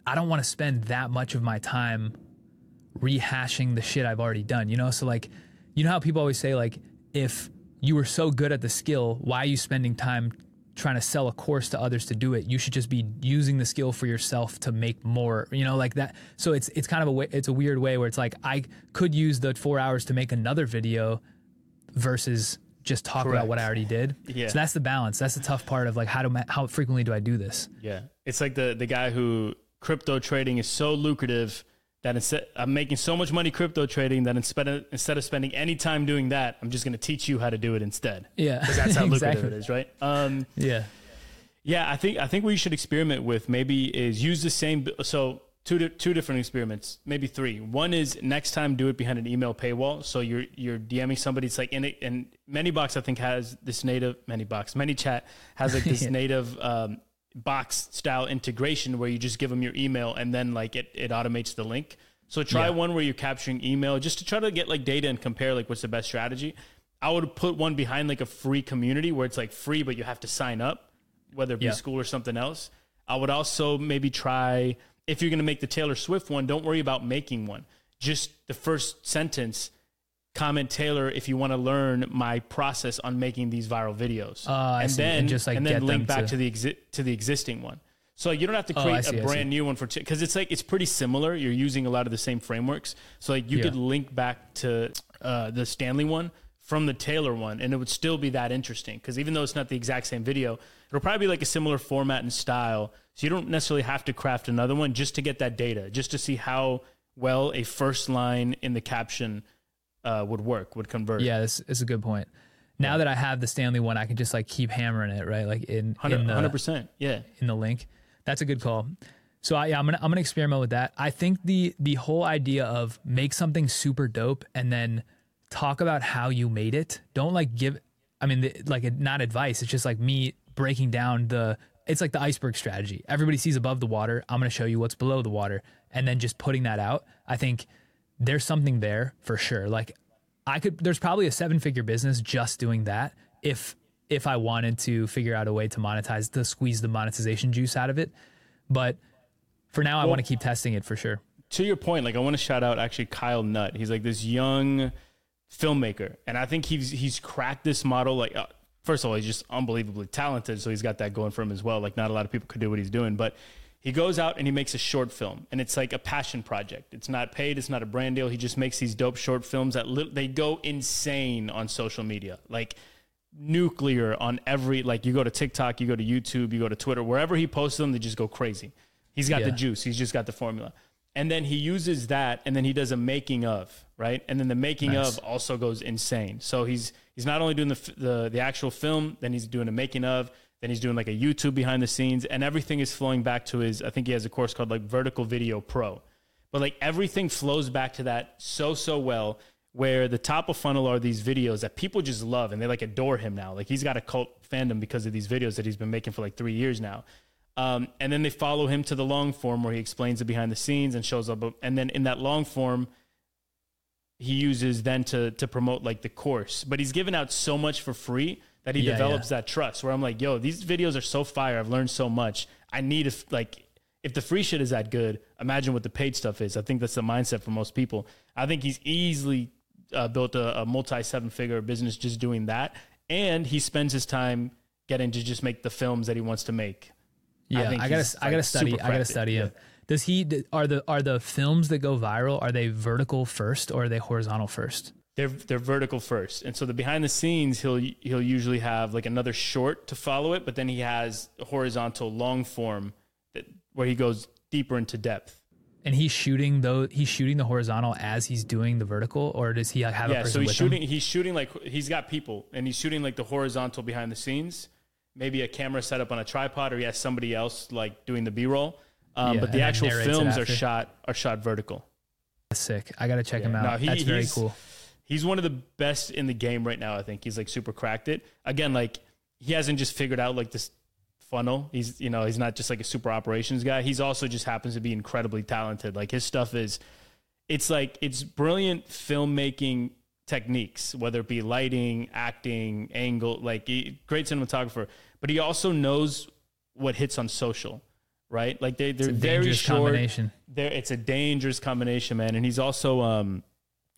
I don't want to spend that much of my time rehashing the shit I've already done, you know? So like, you know how people always say like if you were so good at the skill, why are you spending time trying to sell a course to others to do it? You should just be using the skill for yourself to make more, you know, like that. So it's it's kind of a way it's a weird way where it's like I could use the 4 hours to make another video versus just talk about what I already did. Yeah. So that's the balance. That's the tough part of like how do how frequently do I do this? Yeah, it's like the the guy who crypto trading is so lucrative that instead I'm making so much money crypto trading that instead of, instead of spending any time doing that, I'm just going to teach you how to do it instead. Yeah. Because that's how lucrative it is, right? Um, Yeah. yeah, I think I think what you should experiment with maybe is use the same. So two two different experiments, maybe three. One is next time do it behind an email paywall. So you're you're DMing somebody. It's like in it, and ManyBox I think has this native ManyBox ManyChat has like this Yeah. native um, box style integration where you just give them your email and then like it it automates the link. So try Yeah. one where you're capturing email just to try to get like data and compare like what's the best strategy. I would put one behind like a free community where it's like free, but you have to sign up, whether it be Yeah. Skool or something else. I would also maybe try if you're going to make the Taylor Swift one, don't worry about making one. Just the first sentence, comment Taylor if you want to learn my process on making these viral videos, Oh, I and see. then And just, like, and get then link back to- to the exi- to the existing one. So you don't have to Oh, create see, I a see. brand new one for because it's like it's pretty similar. You're using a lot of the same frameworks, so like you Yeah. could link back to uh, the Stanley one from the Taylor one, and it would still be that interesting. Because even though it's not the exact same video, it'll probably be like a similar format and style. So you don't necessarily have to craft another one just to get that data, just to see how well a first line in the caption uh, would work, would convert. Yeah, this is a good point. Now that I have the Stanley one, I can just like keep hammering it, right? Like in hundred percent. Yeah. in the link. That's a good call. So I, yeah, I'm gonna I'm gonna experiment with that. I think the the whole idea of make something super dope and then talk about how you made it. Don't like give. I mean, the, like not advice. It's just like me breaking down the. It's like the iceberg strategy. Everybody sees above the water. I'm gonna show you what's below the water, and then just putting that out. I think there's something there for sure. Like I could. There's probably a seven figure business just doing that. If if I wanted to figure out a way to monetize to squeeze the monetization juice out of it. But for now, I want to keep testing it for sure. to your point, like I want to shout out actually Kyle Nutt. He's like this young filmmaker, and I think he's he's cracked this model. Like, uh, first of all, he's just unbelievably talented, so he's got that going for him as well. Like, not a lot of people could do what he's doing, but he goes out and he makes a short film, and it's like a passion project. It's not paid, it's not a brand deal. He just makes these dope short films that lit they go insane on social media, like nuclear on every like you go to TikTok, you go to YouTube, you go to Twitter, wherever he posts them, they just go crazy. He's got the juice. He's just got the formula. And then he uses that and then he does a making of, right? And then the making Nice. of also goes insane. So he's he's not only doing the, the the actual film, then he's doing a making of, then he's doing like a YouTube behind the scenes and everything is flowing back to his I think he has a course called like Vertical Video Pro. But like everything flows back to that so so well where the top of funnel are these videos that people just love and they like adore him now. Like he's got a cult fandom because of these videos that he's been making for like 3 years now. Um, and then they follow him to the long form where he explains the behind the scenes and shows up. And then in that long form, he uses then to to promote like the course. But he's given out so much for free that he Yeah, develops yeah. that trust. Where I'm like, yo, these videos are so fire. I've learned so much. I need to like. If the free shit is that good, imagine what the paid stuff is. I think that's the mindset for most people. I think he's easily uh, built a, a multi seven figure business just doing that, and he spends his time getting to just make the films that he wants to make. Yeah, think I, gotta he's, I gotta study. I gotta study him. Does he are the are the films that go viral are they vertical first or are they horizontal first? They're they're vertical first, and so the behind the scenes he'll he'll usually have like another short to follow it, but then he has a horizontal long form that where he goes deeper into depth. And he's shooting though he's shooting the horizontal as he's doing the vertical, or does he have a Yeah, so he's shooting him? he's shooting like he's got people and he's shooting like the horizontal behind the scenes, maybe a camera set up on a tripod, or he has somebody else like doing the B roll. Um, Yeah, but the actual films are shot are shot vertical. That's sick. I gotta check him out. No, he- That's very cool. He's one of the best in the game right now. I think he's like super cracked it. Again, like he hasn't just figured out like this funnel. He's you know he's not just like a super operations guy. He's also just happens to be incredibly talented. Like his stuff is, it's like it's brilliant filmmaking techniques, whether it be lighting, acting, angle. Like he, great cinematographer, but he also knows what hits on social. Right, like they they're very short combination. there it's a dangerous combination man and he's also um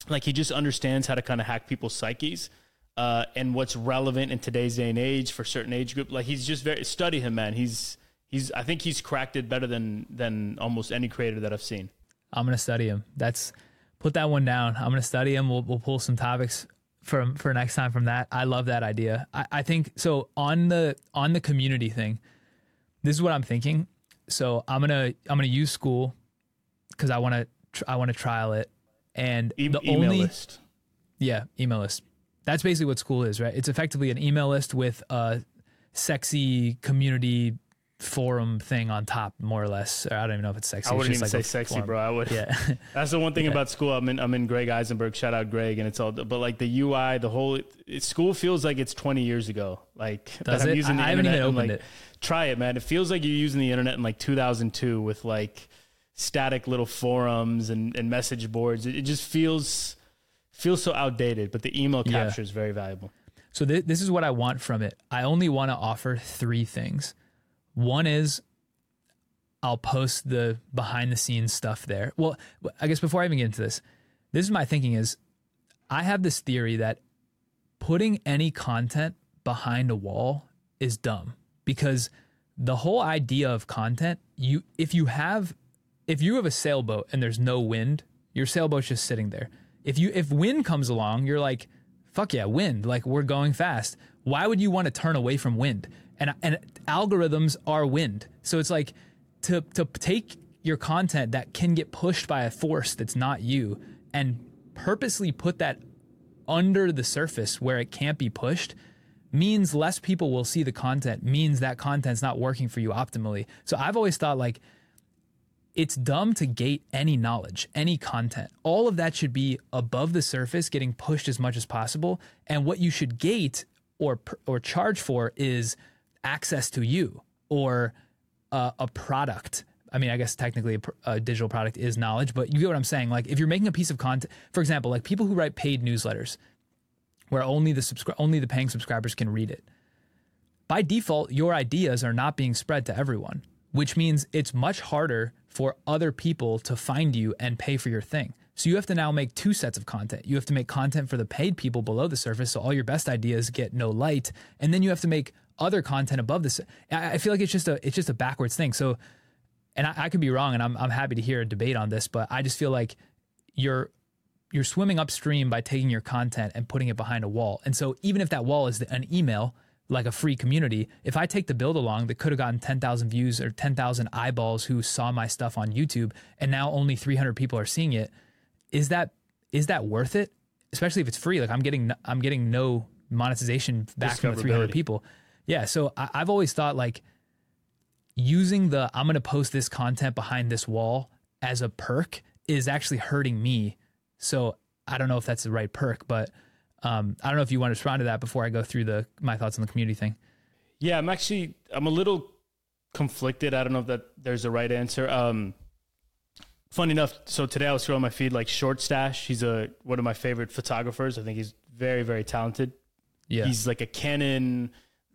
like he just understands how to kind of hack people's psyches uh and what's relevant in today's day and age for certain age group like he's just very study him man he's he's i think he's cracked it better than than almost any creator that i've seen I'm gonna study him. That's put that one down. I'm gonna study him. We'll we'll pull some topics for for next time from that. I love that idea. I, I think so on the on the community thing. This is what I'm thinking. So I'm gonna I'm gonna use Skool because I want to I want to trial it. And e- the email only list yeah email list. That's basically what Skool is, right? It's effectively an email list with a sexy community forum thing on top, more or less. Or I don't even know if it's sexy. i wouldn't even like say sexy forum. bro i would Yeah. that's the one thing about Skool i'm in i'm in greg isenberg shout out greg and it's all but like the ui the whole it, Skool feels like it's 20 years ago like Does i'm it? using the I haven't internet even and, opened like, it. try it man it feels like you're using the internet in like 2002 with like static little forums and, and message boards it, it just feels feels so outdated, but the email Yeah. capture is very valuable. So th- this is what I want from it. I only want to offer three things. One is I'll post the behind the scenes stuff there. Well, I guess before I even get into this, this is my thinking is I have this theory that putting any content behind a wall is dumb because the whole idea of content, you if you have if you have a sailboat and there's no wind, your sailboat's just sitting there. If you if wind comes along, you're like, fuck yeah, wind. Like we're going fast. Why would you want to turn away from wind? And and algorithms are wind. So it's like to to take your content that can get pushed by a force that's not you and purposely put that under the surface where it can't be pushed means less people will see the content means that content's not working for you optimally so i've always thought like it's dumb to gate any knowledge any content all of that should be above the surface getting pushed as much as possible and what you should gate or or charge for is access to you or uh, a product I mean, I guess technically a, a digital product is knowledge, but you get what I'm saying. Like, if you're making a piece of content, for example, like people who write paid newsletters, where only the subscri- only the paying subscribers can read it. By default, your ideas are not being spread to everyone, which means it's much harder for other people to find you and pay for your thing. So you have to now make two sets of content. You have to make content for the paid people below the surface, so all your best ideas get no light, and then you have to make other content above this. I feel like it's just a it's just a backwards thing. So and I, I could be wrong, and I'm I'm happy to hear a debate on this, but I just feel like you're you're swimming upstream by taking your content and putting it behind a wall. And so even if that wall is an email, like a free community, if I take the build along that could have gotten 10,000 views or 10,000 eyeballs who saw my stuff on YouTube and now only 300 people are seeing it, is that is that worth it? Especially if it's free, like I'm getting I'm getting no monetization back from the 300 people. Yeah, so I, I've always thought like using the I'm going to post this content behind this wall as a perk is actually hurting me. So I don't know if that's the right perk, but um, I don't know if you want to respond to that before I go through the my thoughts on the community thing. Yeah, I'm actually I'm a little conflicted. I don't know if that there's a right answer. Um, funny enough, so today I was scrolling my feed like Short Stash. He's a one of my favorite photographers. I think he's very very talented. Yeah, He's like a Canon.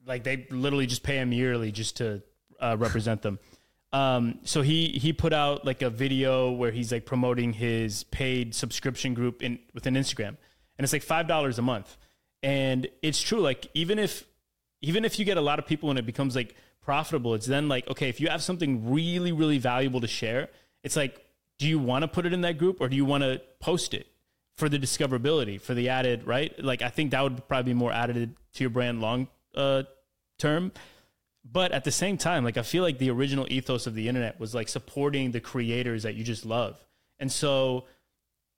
Like they literally just pay him yearly just to uh, represent them. Um, so he he put out like a video where he's like promoting his paid subscription group in within Instagram, and it's like five dollars a month. And it's true, like even if even if you get a lot of people and it becomes like profitable, it's then like okay, if you have something really really valuable to share, it's like, do you want to put it in that group or do you want to post it? for the discoverability, for the added, right? Like I think that would probably be more added to your brand long uh, term. But at the same time, like I feel like the original ethos of the internet was like supporting the creators that you just love. And so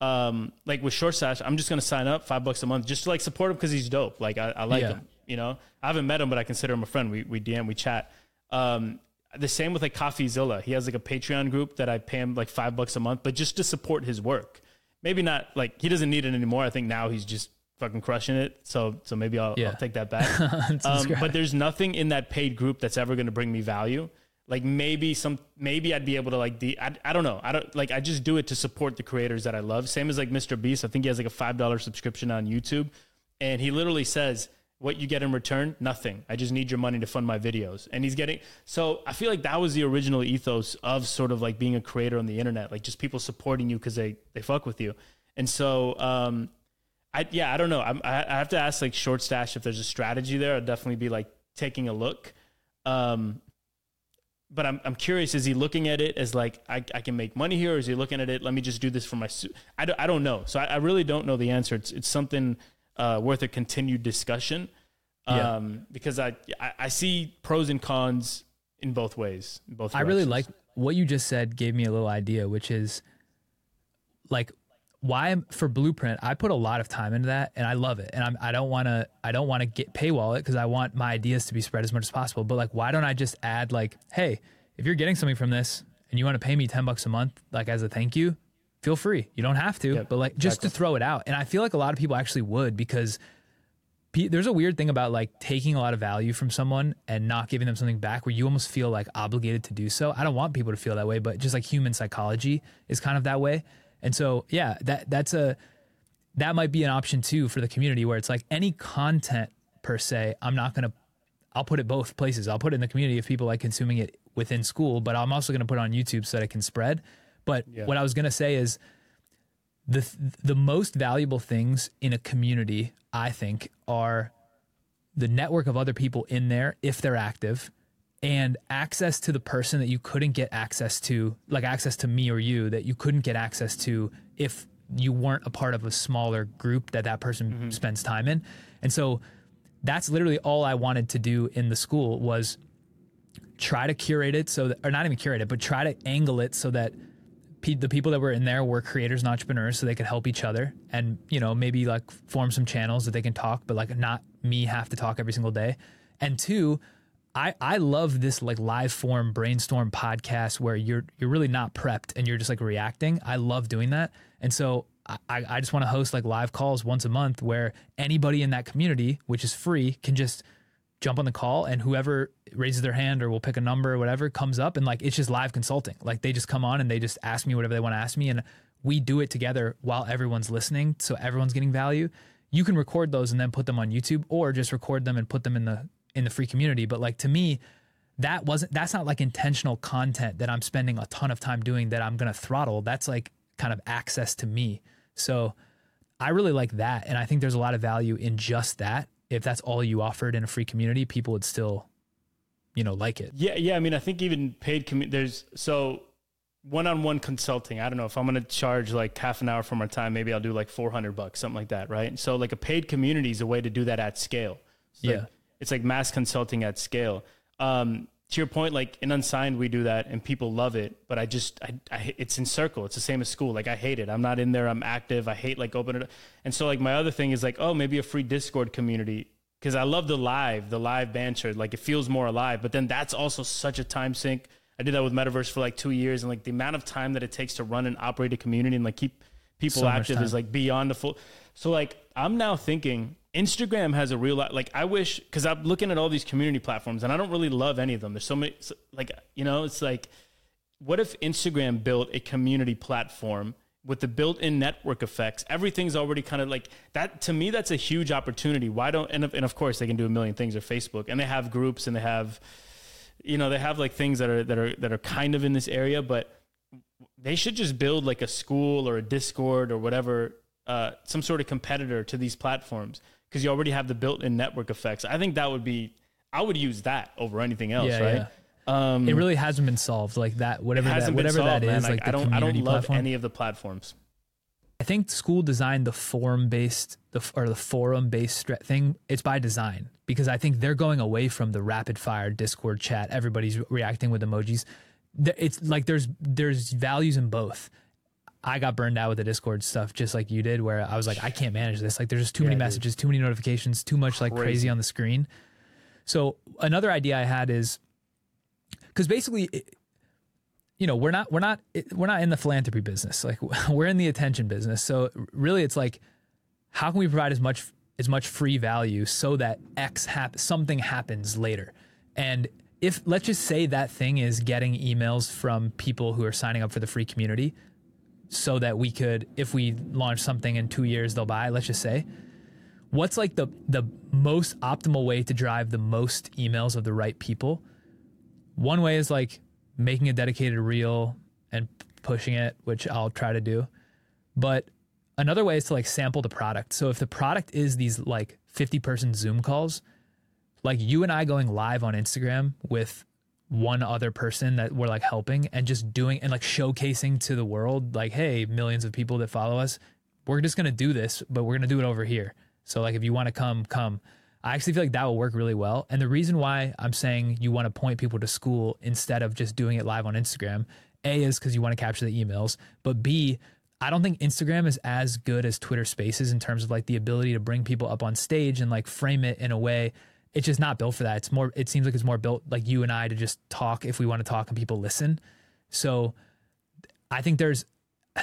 um like with short stash i'm just gonna sign up five bucks a month just to like support him because he's dope. Like i, I like Yeah. him you know? I haven't met him but i consider him a friend. We, we dm we chat. Um the same with like coffeezilla. He has like a patreon group that i pay him like five bucks a month but just to support his work. Maybe not like he doesn't need it anymore. I think now he's just fucking crushing it. So so maybe i'll, Yeah. I'll take that back. Um, but there's nothing in that paid group that's ever going to bring me value like maybe some maybe i'd be able to like the I, I don't know. I don't like i just do it to support the creators that i love. Same as like mr beast. I think he has like a five dollar subscription on youtube. And he literally says what you get in return? Nothing. I just need your money to fund my videos. And he's getting so i feel like that was the original ethos of sort of like being a creator on the internet like just people supporting you because they they fuck with you. And so um I yeah, I don't know. I'm, I I have to ask like short stash if there's a strategy there. I'd definitely be like taking a look. Um, but I'm I'm curious. Is he looking at it as like I, I can make money here, or is he looking at it? Let me just do this for my. Su-? I don't, I don't know. So I, I really don't know the answer. It's it's something uh, worth a continued discussion. Yeah. Um, because I, I I see pros and cons in both ways. In both. I really like what you just said. Gave me a little idea, which is like why I'm, for Blueprint. I put a lot of time into that, and I love it. And I'm, I don't want to. I don't want to get paywall it because I want my ideas to be spread as much as possible. But like, why don't I just add like, hey, if you're getting something from this and you want to pay me ten bucks a month, like as a thank you, feel free. You don't have to, Yep, but like just to throw it out. And I feel like a lot of people actually would because there's a weird thing about like taking a lot of value from someone and not giving them something back where you almost feel like obligated to do so. I don't want people to feel that way, but just like human psychology is kind of that way. And so, yeah, that that's a that might be an option too for the community where it's like any content per se, I'm not going to, I'll put it both places. I'll put it in the community if people like consuming it within Skool, but I'm also going to put it on YouTube so that it can spread. But Yeah. what I was going to say is the the most valuable things in a community, I think, are the network of other people in there if they're active and access to the person that you couldn't get access to like access to me or you that you couldn't get access to if you weren't a part of a smaller group that that person mm-hmm. spends time in. And so that's literally all i wanted to do in the Skool was try to curate it so that or not even curate it but try to angle it so that pe- the people that were in there were creators and entrepreneurs so they could help each other and you know maybe like form some channels that they can talk but like not me have to talk every single day. And two i i love this like live form brainstorm podcast where you're you're really not prepped and you're just like reacting i love doing that and so I, I just want to host like live calls once a month where anybody in that community, which is free, can just jump on the call and whoever raises their hand or will pick a number or whatever comes up and like it's just live consulting. Like they just come on and they just ask me whatever they want to ask me and we do it together while everyone's listening so everyone's getting value. You can record those and then put them on YouTube or just record them and put them in the in the free community. But like to me, that wasn't that's not like intentional content that I'm spending a ton of time doing that I'm gonna throttle. That's like kind of access to me. So I really like that. And I think there's a lot of value in just that. If that's all you offered in a free community, people would still, you know, like it. Yeah, yeah. I mean, I think even paid commu- there's so one-on-one consulting. I don't know if I'm going to charge like half an hour from our time. Maybe I'll do like 400 bucks, something like that, right? So like a paid community is a way to do that at scale. Like- Yeah. It's like mass consulting at scale. Um, to your point, like in unsigned, we do that and people love it. But I just, I, I, it's in circle. It's the same as Skool. Like I hate it. I'm not in there. I'm active. I hate like open it. And so like my other thing is like, oh, maybe a free Discord community because I love the live, the live banter. Like it feels more alive. But then that's also such a time sink. I did that with Metaverse for like two years, and like the amount of time that it takes to run and operate a community and like keep people So active is like beyond the full. So like I'm now thinking Instagram has a real. Like I wish because I'm looking at all these community platforms and I don't really love any of them. There's so many. Like you know, it's like what if Instagram built a community platform with the built-in network effects? Everything's already kind of like that. To me, that's a huge opportunity. Why don't and of, and of course they can do a million things or Facebook and they have groups and they have, you know, they have like things that are that are that are kind of in this area, but they should just build like a Skool or a Discord or whatever, uh, some sort of competitor to these platforms because you already have the built-in network effects. I think that would be. I would use that over anything else, Yeah, right? Um, It really hasn't been solved like that. Whatever that, whatever solved, that man. Like, like, I don't, I don't love platform. any of the platforms. I think Skool designed the forum based the or the forum based thing. It's by design because I think they're going away from the rapid fire Discord chat. Everybody's reacting with emojis. It's like there's there's values in both. I got burned out with the Discord stuff just like you did, where I was like, I can't manage this. Like, there's just too many Yeah, dude. messages, too many notifications, too much like crazy. Crazy. on the screen. So another idea I had is because basically, it, you know, we're not we're not it- we're not in the philanthropy business. Like we're in the attention business. So really, it's like, how can we provide as much as much free value so that X hap- something happens later, and if let's just say that thing is getting emails from people who are signing up for the free community so that we could if we launch something in 2 years they'll buy let's just say. What's like the the most optimal way to drive the most emails of the right people? One way is like making a dedicated reel and pushing it which I'll try to do. But another way is to like sample the product. So if the product is these like 50 person zoom calls like you and I going live on Instagram with one other person that we're like helping and just doing and like showcasing to the world like hey millions of people that follow us we're just going to do this but we're going to do it over here so like if you want to come come i actually feel like that will work really well and the reason why i'm saying you want to point people to Skool instead of just doing it live on instagram a is because you want to capture the emails but b I don't think Instagram is as good as Twitter Spaces in terms of like the ability to bring people up on stage and like frame it in a way. It's just not built for that. It's more. It seems like it's more built like you and I to just talk if we want to talk and people listen. So, I think there's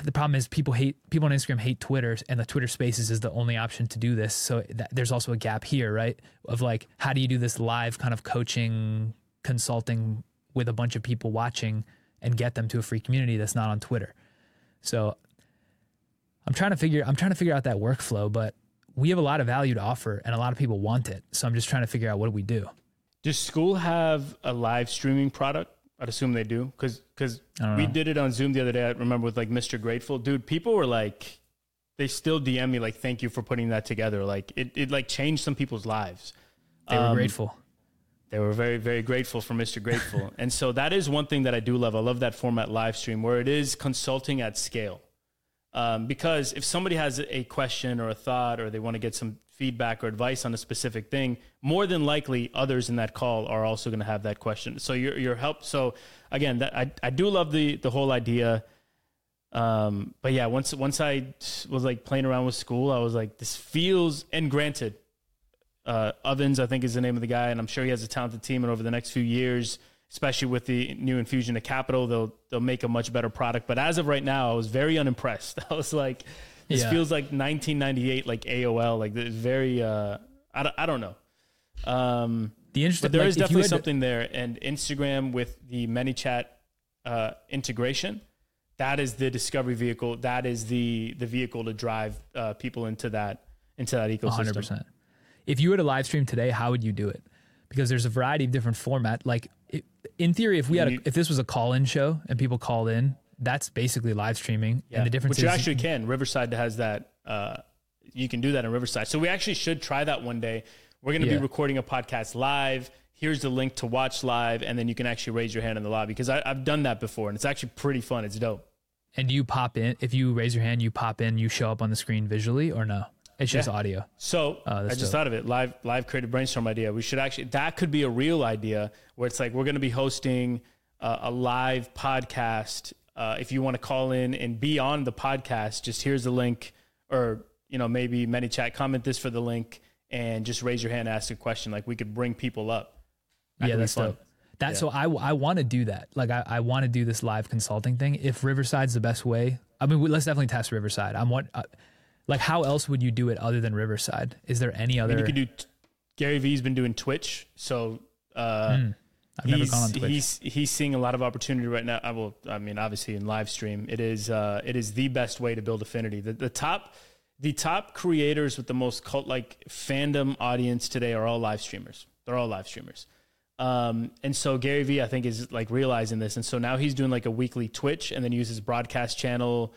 the problem is people hate people on Instagram hate Twitter and the Twitter Spaces is the only option to do this. So that, there's also a gap here, right? Of like how do you do this live kind of coaching consulting with a bunch of people watching and get them to a free community that's not on Twitter. So I'm trying to figure I'm trying to figure out that workflow, but we have a lot of value to offer and a lot of people want it. So I'm just trying to figure out what do we do. Does Skool have a live streaming product? I'd assume they do because because we did it on Zoom the other day. I remember with like Mr. Grateful, dude. People were like, they still DM me like, "Thank you for putting that together." Like it, it like changed some people's lives. They were um, grateful. They were very very grateful for Mr. Grateful, and so that is one thing that I do love. I love that format live stream where it is consulting at scale. Um, because if somebody has a question or a thought or they want to get some feedback or advice on a specific thing, more than likely others in that call are also going to have that question. So your your help. So again, that, I I do love the the whole idea. Um, but yeah, once once I was like playing around with Skool, I was like, this feels. And granted, uh, Ovens I think is the name of the guy, and I'm sure he has a talented team. And over the next few years, especially with the new infusion of capital, they'll they'll make a much better product. But as of right now, I was very unimpressed. I was like this yeah. feels like 1998, like AOL. Like it's very. Uh, I don't, I don't know. Um, the interesting, but there like, is definitely something to, there, and Instagram with the ManyChat uh, integration. That is the discovery vehicle. That is the the vehicle to drive uh, people into that into that ecosystem. 100%. If you were to live stream today, how would you do it? Because there's a variety of different format. Like it, in theory, if we had a, if this was a call in show and people called in, that's basically live streaming. Yeah. And the difference Which you actually can. Riverside has that. Uh, you can do that in Riverside. So we actually should try that one day. We're going to yeah. be recording a podcast live. Here's the link to watch live, and then you can actually raise your hand in the lobby because I've done that before, and it's actually pretty fun. It's dope. And you pop in if you raise your hand, you pop in, you show up on the screen visually, or no? It's just yeah. audio. So oh, I just dope. thought of it. Live, live creative brainstorm idea. We should actually that could be a real idea where it's like we're going to be hosting uh, a live podcast uh, if you want to call in and be on the podcast, just here's the link, or you know maybe ManyChat comment this for the link, and just raise your hand, ask a question. Like we could bring people up. That yeah, that's dope. That yeah. so I I want to do that. Like I, I want to do this live consulting thing. If Riverside's the best way, I mean, let's definitely test Riverside. I'm what, uh, like, how else would you do it other than Riverside? Is there any other? I mean, you could do. Gary Vee's been doing Twitch, so uh, mm. I've never gone on Twitch. He's he's seeing a lot of opportunity right now. I will. I mean, obviously in live stream, it is uh, it is the best way to build affinity. The, the top the top creators with the most cult like fandom audience today are all live streamers. They're all live streamers. Um, and so Gary Vee, I think, is like realizing this, and so now he's doing like a weekly Twitch, and then uses broadcast channel,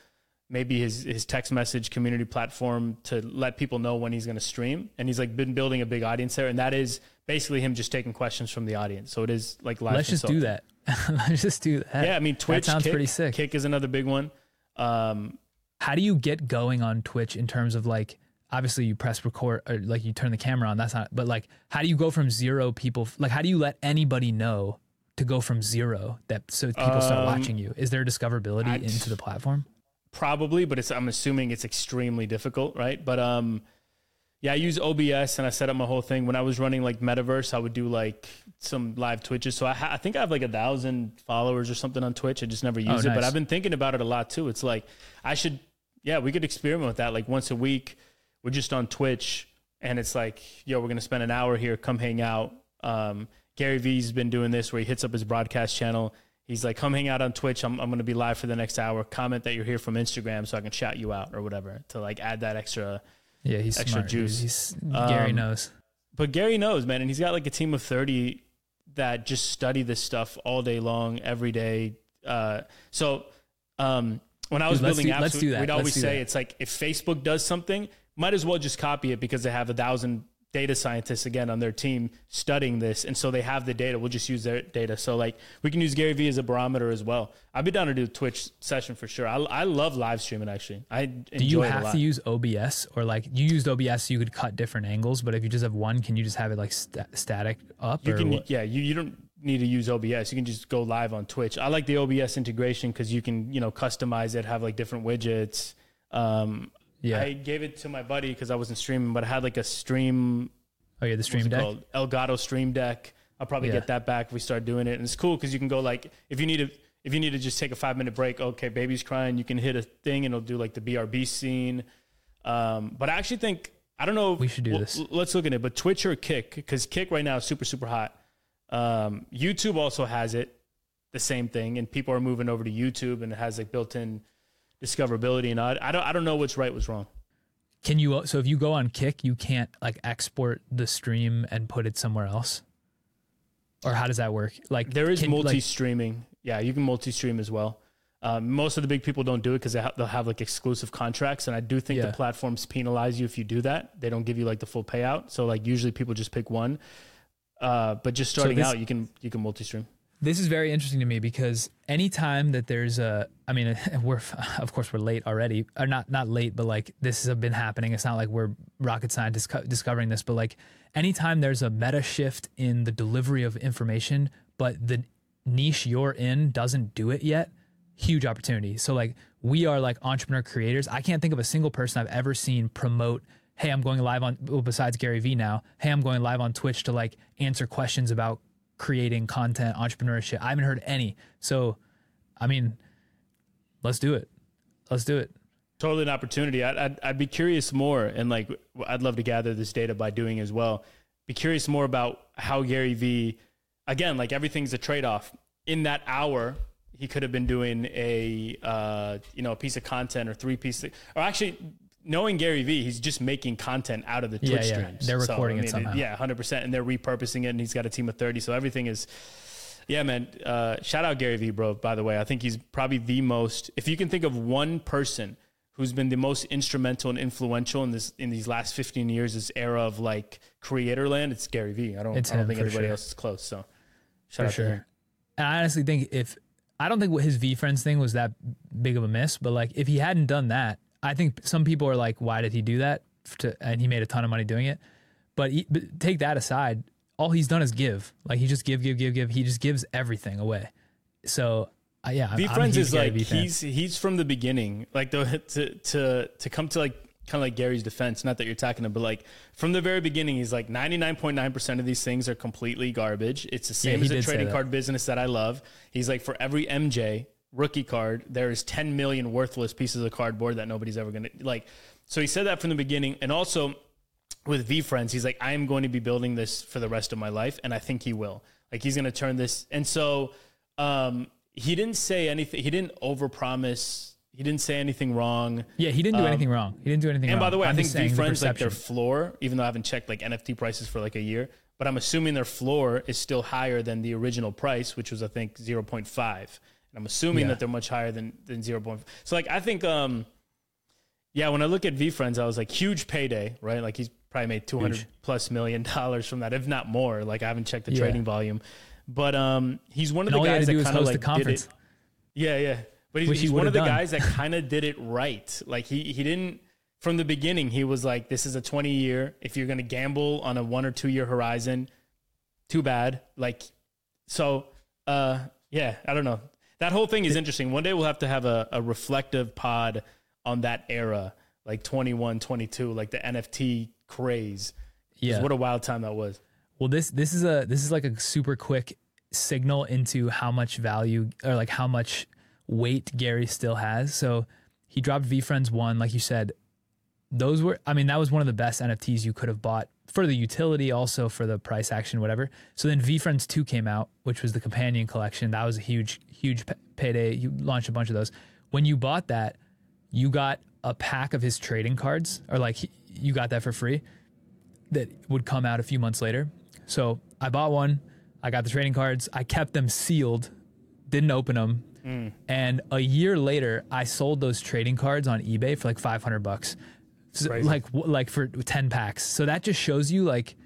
maybe his his text message community platform to let people know when he's going to stream. And he's like been building a big audience there, and that is basically him just taking questions from the audience. So it is like live. Let's just do that. Let's just do that. Yeah, I mean, Twitch that sounds Kick, pretty sick. Kick is another big one. Um, how do you get going on Twitch in terms of like? Obviously, you press record or like you turn the camera on. That's not. But like, how do you go from zero people? Like, how do you let anybody know to go from zero that so people um, start watching you? Is there discoverability I'd, into the platform? Probably, but it's. I'm assuming it's extremely difficult, right? But um yeah, I use OBS and I set up my whole thing. When I was running like Metaverse, I would do like some live Twitches. So I, ha- I think I have like a thousand followers or something on Twitch. I just never use oh, it, but I've been thinking about it a lot too. It's like I should, yeah, we could experiment with that. Like once a week, we're just on Twitch, and it's like, yo, we're gonna spend an hour here. Come hang out. Um, Gary Vee's been doing this where he hits up his broadcast channel. He's like, come hang out on Twitch. I'm, I'm going to be live for the next hour. Comment that you're here from Instagram so I can shout you out or whatever to like add that extra yeah, he's extra smart. juice. He's, Gary um, knows. But Gary knows, man, and he's got like a team of thirty that just study this stuff all day long, every day. Uh, so um, when I was Dude, building do, apps, we'd always say that. it's like if Facebook does something, might as well just copy it because they have a thousand data scientists again on their team studying this, and so they have the data. We'll just use their data. So like we can use Gary Vee as a barometer as well. I'd be down to do a Twitch session for sure. I, I love live streaming actually. I do you have to use OBS or like you used OBS so you could cut different angles, but if you just have one, can you just have it like st- static up? You can what? yeah. You you don't need to use OBS. You can just go live on Twitch. I like the OBS integration because you can you know customize it, have like different widgets. Um, yeah. I gave it to my buddy because I wasn't streaming, but I had like a stream. Oh yeah, the stream deck. Called? Elgato Stream Deck. I'll probably yeah. get that back if we start doing it, and it's cool because you can go like if you need to if you need to just take a five minute break. Okay, baby's crying. You can hit a thing and it'll do like the BRB scene. Um, but I actually think I don't know. We should do this. Let's look at it. But Twitch or Kick because Kick right now is super super hot. Um, YouTube also has it, the same thing, and people are moving over to YouTube and it has like built in discoverability. And I, I don't I don't know what's right, what's wrong. Can you so if you go on Kick, you can't like export the stream and put it somewhere else? Or how does that work? Like There is can- multi-streaming. yeah, you can multi-stream as well. Um, most of the big people don't do it because they ha- they'll have like exclusive contracts, and I do think Yeah. the platforms penalize you if you do that. They don't give you like the full payout. So like usually people just pick one. Uh, but just starting this- out, you can you can multi-stream. This is very interesting to me because anytime that there's a, I mean, we're of course we're late already, or not not late, but like this has been happening. It's not like we're rocket scientists co- discovering this, but like anytime there's a meta shift in the delivery of information, but the niche you're in doesn't do it yet, huge opportunity. So like we are like entrepreneur creators. I can't think of a single person I've ever seen promote. Hey, I'm going live on. Well, besides Gary Vee now. Hey, I'm going live on Twitch to like answer questions about creating content, entrepreneurship. I haven't heard any. So, I mean, let's do it. Let's do it. totally an opportunity. I'd, I'd, I'd be curious more, and like I'd love to gather this data by doing as well. Be curious more about how Gary Vee, again, like everything's a trade off. In that hour, he could have been doing a uh, you know a piece of content or three pieces, or actually. Knowing Gary Vee, he's just making content out of the Yeah, Twitch yeah. streams. They're recording it somehow. Yeah, hundred percent, and they're repurposing it, and he's got a team of thirty. So everything is yeah, man. Uh, shout out Gary Vee, bro. By the way, I think he's probably the most. If you can think of one person who's been the most instrumental and influential in this in these last fifteen years, this era of like creator land, it's Gary Vee. I don't. It's I don't think anybody sure. else is close. So shout For out to sure. him. And I honestly think if I don't think what his VeeFriends thing was that big of a miss, but like if he hadn't done that, I think some people are like, why did he do that? To, and he made a ton of money doing it. But, he, but take that aside, all he's done is give. Like he just give, give, give, give. He just gives everything away. So uh, yeah, V I'm- I'm a Friends is like he's he's from the beginning. Like the to to to come to like kind of like Gary's defense. Not that you're attacking him, but like from the very beginning, he's like 99.9 percent of these things are completely garbage. It's the same he as a trading card business that I love. He's like for every MJ rookie card, there is 10 million worthless pieces of cardboard that nobody's ever gonna like. So he said that from the beginning, and also with VeeFriends, he's like, I am going to be building this for the rest of my life, and I think he will. Like he's going to turn this, and so um, he didn't say anything. He didn't overpromise. He didn't say anything wrong. yeah, he didn't do anything wrong. He didn't do anything Um, And wrong. by the way, i I'm think V saying the Friends like their floor, even though I haven't checked like NFT prices for like a year, but I'm assuming their floor is still higher than the original price, which was I think 0.5. I'm assuming Yeah. that they're much higher than than 0.5. So like I think um yeah, when I look at VeeFriends, I was like huge payday, right? Like he's probably made 200 Huge. plus million dollars from that, if not more. Like I haven't checked the Yeah. trading volume. But um he's one of And the all he had guys that kind of like did it. Yeah, yeah. But he's, he he's one of the done. guys that kind of did it right. Like he he didn't from the beginning. He was like, "This is a twenty year. If you're going to gamble on a one or two year horizon, too bad." Like, so uh, yeah, I don't know. That whole thing is interesting. One day we'll have to have a, a reflective pod on that era, like 21, 22, like the NFT craze. Yeah. What a wild time that was. Well, this this is a this is like a super quick signal into how much value or like how much weight Gary still has. So he dropped VeeFriends one, like you said. Those were, I mean, that was one of the best NFTs you could have bought for the utility, also for the price action, whatever. So then VeeFriends two came out, which was the companion collection. That was a huge, huge payday. You launched a bunch of those. When you bought that, you got a pack of his trading cards, or like he, you got that for free that would come out a few months later. So I bought one. I got the trading cards. I kept them sealed, didn't open them. Mm. And a year later, I sold those trading cards on eBay for like 500 bucks. So, like like for 10 packs. So that just shows you like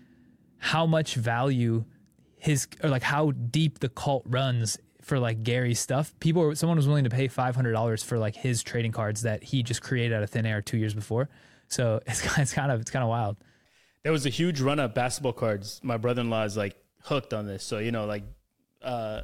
how much value his or like how deep the cult runs for like Gary's stuff. People were, someone was willing to pay $500 for like his trading cards that he just created out of thin air 2 years before. So it's, it's kind of it's kind of wild. There was a huge run of basketball cards. My brother in law is like hooked on this. So, you know, like, uh,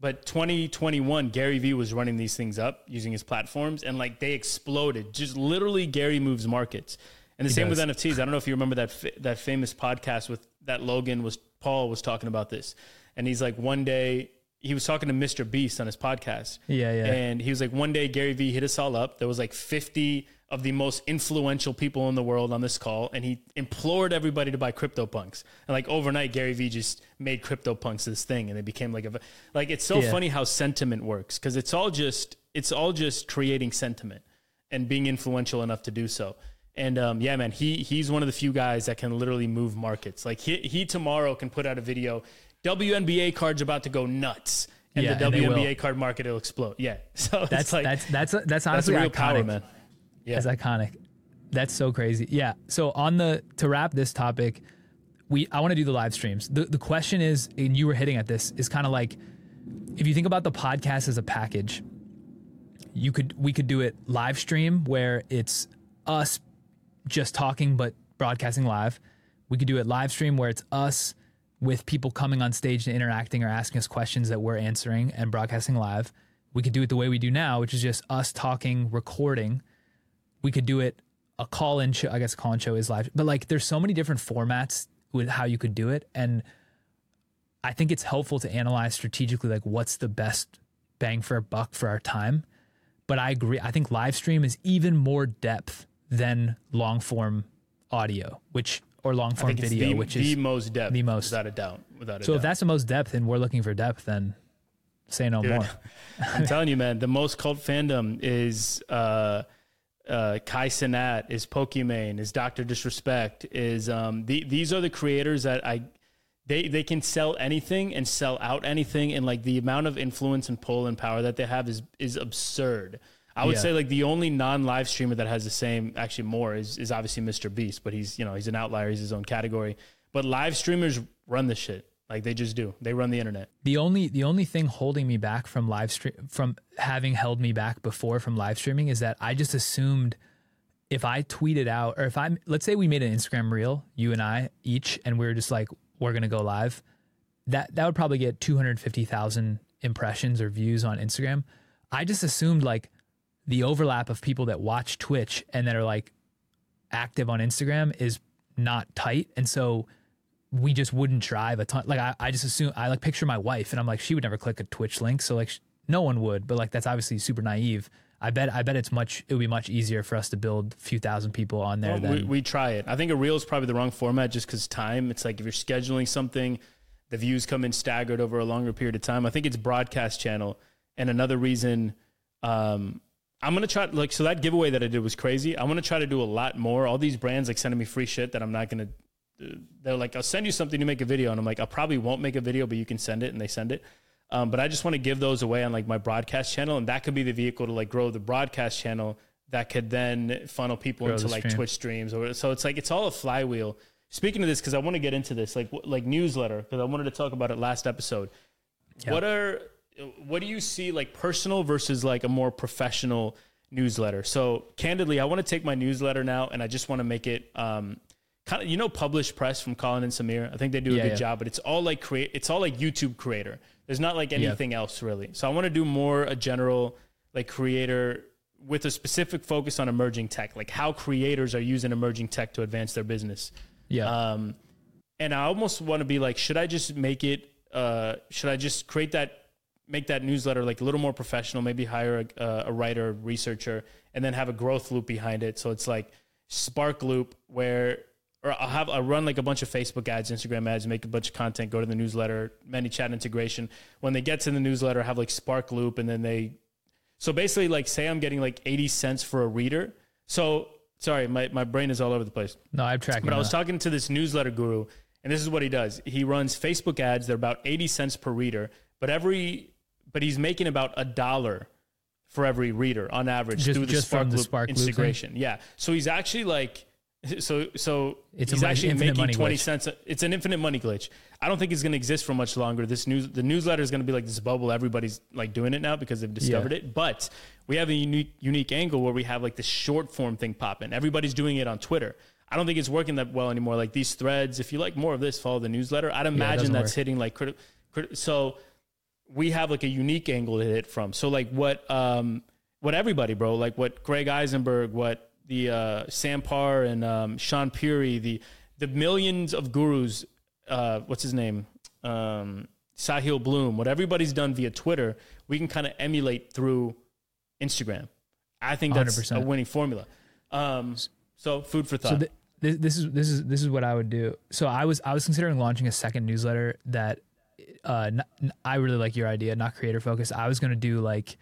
but 2021, Gary Vee was running these things up using his platforms and like they exploded. Just literally, Gary moves markets. And the same does. with NFTs. I don't know if you remember that fa- that famous podcast with that Logan was Paul was talking about this, and he's like one day he was talking to Mr. Beast on his podcast, Yeah, yeah. and he was like, one day Gary Vee hit us all up. There was like 50 of the most influential people in the world on this call, and he implored everybody to buy CryptoPunks. And like overnight, Gary Vee just made CryptoPunks this thing, and it became like a like. It's so Yeah. funny how sentiment works because it's all just it's all just creating sentiment. and being influential enough to do so. And um, yeah, man, he he's one of the few guys that can literally move markets. Like he he tomorrow can put out a video. WNBA cards about to go nuts, and Yeah, the. WNBA card market it'll explode. Yeah, so That's like that's that's that's that's honestly a real iconic. power, man. Yeah, That's iconic. That's so crazy. Yeah. So on the to wrap this topic, we I want to do the live streams. The the question is, and you were hitting at this, is kind of like if you think about the podcast as a package, you could we could do it live stream where it's us just talking but broadcasting live. We could do it live stream where it's us with people coming on stage and interacting or asking us questions that we're answering and broadcasting live. We could do it the way we do now, which is just us talking, recording. We could do it a call in show. I guess call in show is live, but like there's so many different formats with how you could do it. And I think it's helpful to analyze strategically, like what's the best bang for a buck for our time. But I agree. I think live stream is even more depth than long form audio, which or long form video, the, which the is the most depth, the most. without a doubt, without a so doubt. if that's the most depth and we're looking for depth, then say no Dude. more. I'm telling you, man, the most cult fandom is uh, uh, Kai Cenat, is Pokimane, is Doctor Disrespect, is um, the, these are the creators that I they they can sell anything and sell out anything, and like the amount of influence and pull and power that they have is is absurd. I would Yeah. say like the only non live streamer that has the same, actually more, is is obviously Mr. Beast, but he's you know he's an outlier, he's his own category. But live streamers run the shit, like they just do. They run the internet. The only the only thing holding me back from live stream from having held me back before from live streaming is that I just assumed if I tweeted out or if I let's say we made an Instagram reel, you and I each, and we were just like we're gonna go live, that that would probably get two hundred fifty thousand impressions or views on Instagram. I just assumed like the overlap of people that watch Twitch and that are like active on Instagram is not tight, and so we just wouldn't drive a ton. Like I, I just assume I like picture my wife, and I'm like she would never click a Twitch link, so like sh- no one would. But like that's obviously super naive. I bet I bet it's much it would be much easier for us to build a few thousand people on there Well, than we, we try it. I think a reel is probably the wrong format just because time. It's like if you're scheduling something, the views come in staggered over a longer period of time. I think it's broadcast channel. And another reason, um, I'm gonna try like so that giveaway that I did was crazy. I'm gonna try to do a lot more. All these brands like sending me free shit that I'm not gonna. They're like, I'll send you something to make a video, and I'm like, I probably won't make a video, but you can send it, and they send it. Um, but I just want to give those away on like my broadcast channel, and that could be the vehicle to like grow the broadcast channel that could then funnel people Grow into like stream. Twitch streams. Or so it's like it's all a flywheel. Speaking of this, because I want to get into this, like like newsletter, because I wanted to talk about it last episode. Yeah. What are what do you see like personal versus like a more professional newsletter? So candidly, I want to take my newsletter now, and I just want to make it. Um, Kind of, you know, Publish Press from Colin and Samir. I think they do a Yeah, good yeah. job, but it's all like create. It's all like YouTube creator. There's not like anything else really. So I want to do more a general like creator with a specific focus on emerging tech, like how creators are using emerging tech to advance their business. yeah Um, and I almost want to be like, should I just make it? Uh, should I just create that, make that newsletter like a little more professional? Maybe hire a, a writer, researcher, and then have a growth loop behind it. So it's like SparkLoop, where or I'll have I run like a bunch of Facebook ads, Instagram ads, make a bunch of content, go to the newsletter, ManyChat integration. When they get to the newsletter, have like SparkLoop, and then they. So basically, like say I'm getting like eighty cents for a reader. So sorry, my, my brain is all over the place. no I'm tracking. But I was that. talking to this newsletter guru, and this is what he does. He runs Facebook ads. They're about eighty cents per reader, but every but he's making about a dollar for every reader on average Just- through the Spark from the SparkLoop integration. Yeah, so he's actually like. So, so It's he's money- actually making twenty glitch. cents. It's an infinite money glitch. I don't think it's going to exist for much longer. This news, the newsletter is going to be like this bubble. Everybody's like doing it now because they've discovered it. But we have a unique, unique angle where we have like this short form thing popping. Everybody's doing it on Twitter. I don't think it's working that well anymore. Like these threads, if you like more of this, follow the newsletter. I'd imagine doesn't that's work. hitting like critical. Crit- so we have like a unique angle to hit from. So like what um what everybody, bro, like what Greg Isenberg, what the uh Sam Parr and um Shaan Puri, the the millions of gurus, uh what's his name? Um Sahil Bloom, what everybody's done via Twitter, we can kind of emulate through Instagram. I think that's 100%. a winning formula. Um so food for thought. So th- this, this is this is this is what I would do. So I was I was considering launching a second newsletter that uh I really like your idea, not creator focused. I was going to do like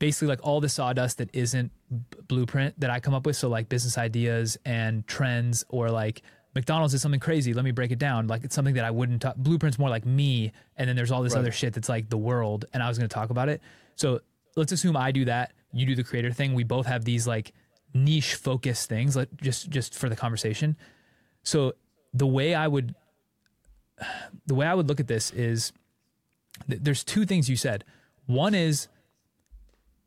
basically like all the sawdust that isn't b- blueprint that I come up with. So like business ideas and trends, or like McDonald's is something crazy. Let me break it down. Like it's something that I wouldn't talk. Blueprint's more like me, and then there's all this Right. other shit that's like the world, and I was going to talk about it. So let's assume I do that, you do the creator thing. We both have these like niche focused things, like just just for the conversation. So the way I would the way I would look at this is th- there's two things you said. One is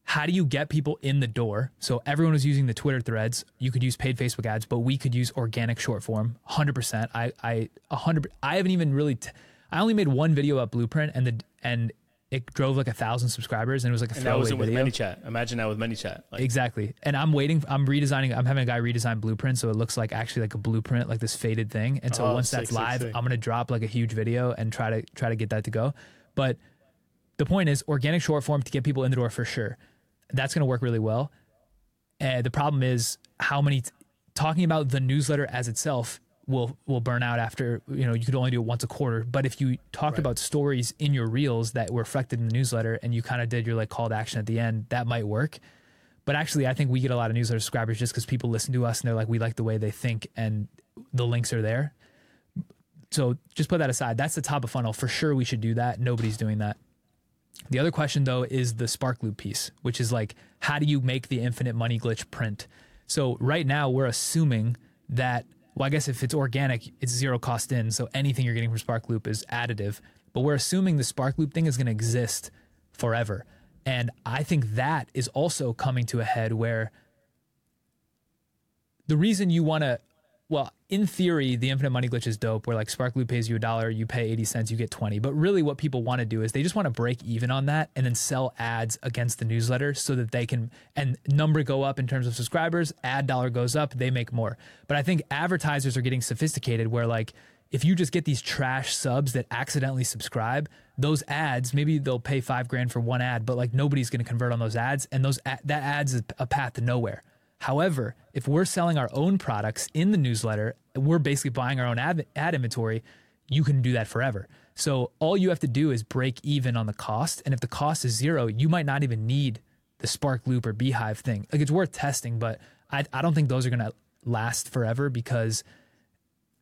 how do you get people in the door? So everyone was using the Twitter threads. You could use paid Facebook ads, but we could use organic short form. 100%. I I 100 I haven't even really t- I only made one video about Blueprint and the and it drove like a thousand subscribers and it was like a And that wasn't with. ManyChat. Imagine that with ManyChat. Like, Exactly. And I'm waiting. I'm redesigning. I'm having a guy redesign blueprint, so it looks like actually like a blueprint, like this faded thing. And so Oh, once sick, that's sick, live, sick. I'm gonna drop like a huge video and try to try to get that to go. But the point is, organic short form to get people in the door for sure. That's gonna work really well. And the problem is how many t- talking about the newsletter as itself will will burn out after you know you could only do it once a quarter. But if you talked Right. about stories in your reels that were reflected in the newsletter and you kind of did your like call to action at the end, that might work. But actually, I think we get a lot of newsletter subscribers just because people listen to us and they're like, we like the way they think and the links are there. So just put that aside. That's the top of funnel. For sure, we should do that. Nobody's doing that. The other question, though, is the SparkLoop piece, which is like, how do you make the infinite money glitch print? So right now, we're assuming that, well, I guess if it's organic, it's zero cost in. So anything you're getting from SparkLoop is additive. But we're assuming the Spark Loop thing is going to exist forever. And I think that is also coming to a head where the reason you want to well in theory the infinite money glitch is dope where like sparkloop pays you a dollar you pay 80 cents you get 20 but really what people want to do is they just want to break even on that and then sell ads against the newsletter so that they can and number go up in terms of subscribers ad dollar goes up they make more. But i think advertisers are getting sophisticated where like if you just get these trash subs that accidentally subscribe those ads maybe they'll pay five grand for one ad but like nobody's going to convert on those ads and those a- that ads a path to nowhere However, if we're selling our own products in the newsletter, we're basically buying our own ad, ad inventory, you can do that forever. So all you have to do is break even on the cost. And if the cost is zero, you might not even need the SparkLoop or Beehiiv thing. Like it's worth testing, but I, I don't think those are going to last forever because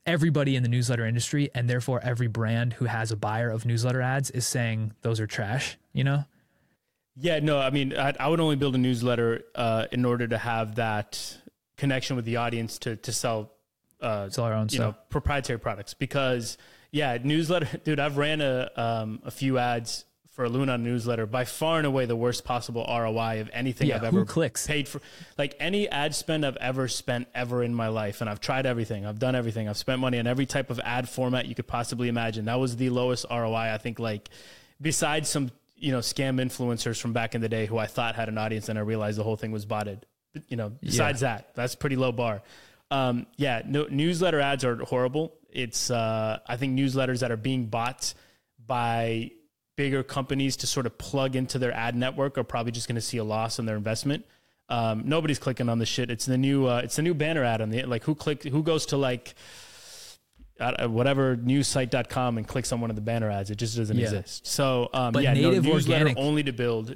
everybody in the newsletter industry and therefore every brand who has a buyer of newsletter ads is saying those are trash, you know? Yeah, no, I mean, I, I would only build a newsletter uh, in order to have that connection with the audience to to sell, uh, Sell our own you stuff. know, proprietary products. Because yeah, newsletter, dude, I've ran a um, a few ads for a Luna newsletter. By far and away, the worst possible ROI of anything Yeah, I've ever clicks? paid for. Like any ad spend I've ever spent ever in my life, and I've tried everything. I've done everything. I've spent money on every type of ad format you could possibly imagine. That was the lowest ROI. I think like besides some you know scam influencers from back in the day who I thought had an audience and I realized the whole thing was botted. You know, besides that, that's pretty low bar. Um, yeah, no, newsletter ads are horrible. It's uh, I think newsletters that are being bought by bigger companies to sort of plug into their ad network are probably just going to see a loss on their investment. Um, nobody's clicking on the shit. It's the new uh, it's the new banner ad on the like who click who goes to like whatever newssite.com and clicks on one of the banner ads. It just doesn't Yeah. exist. So um, But yeah, no, native newsletter organic- only to build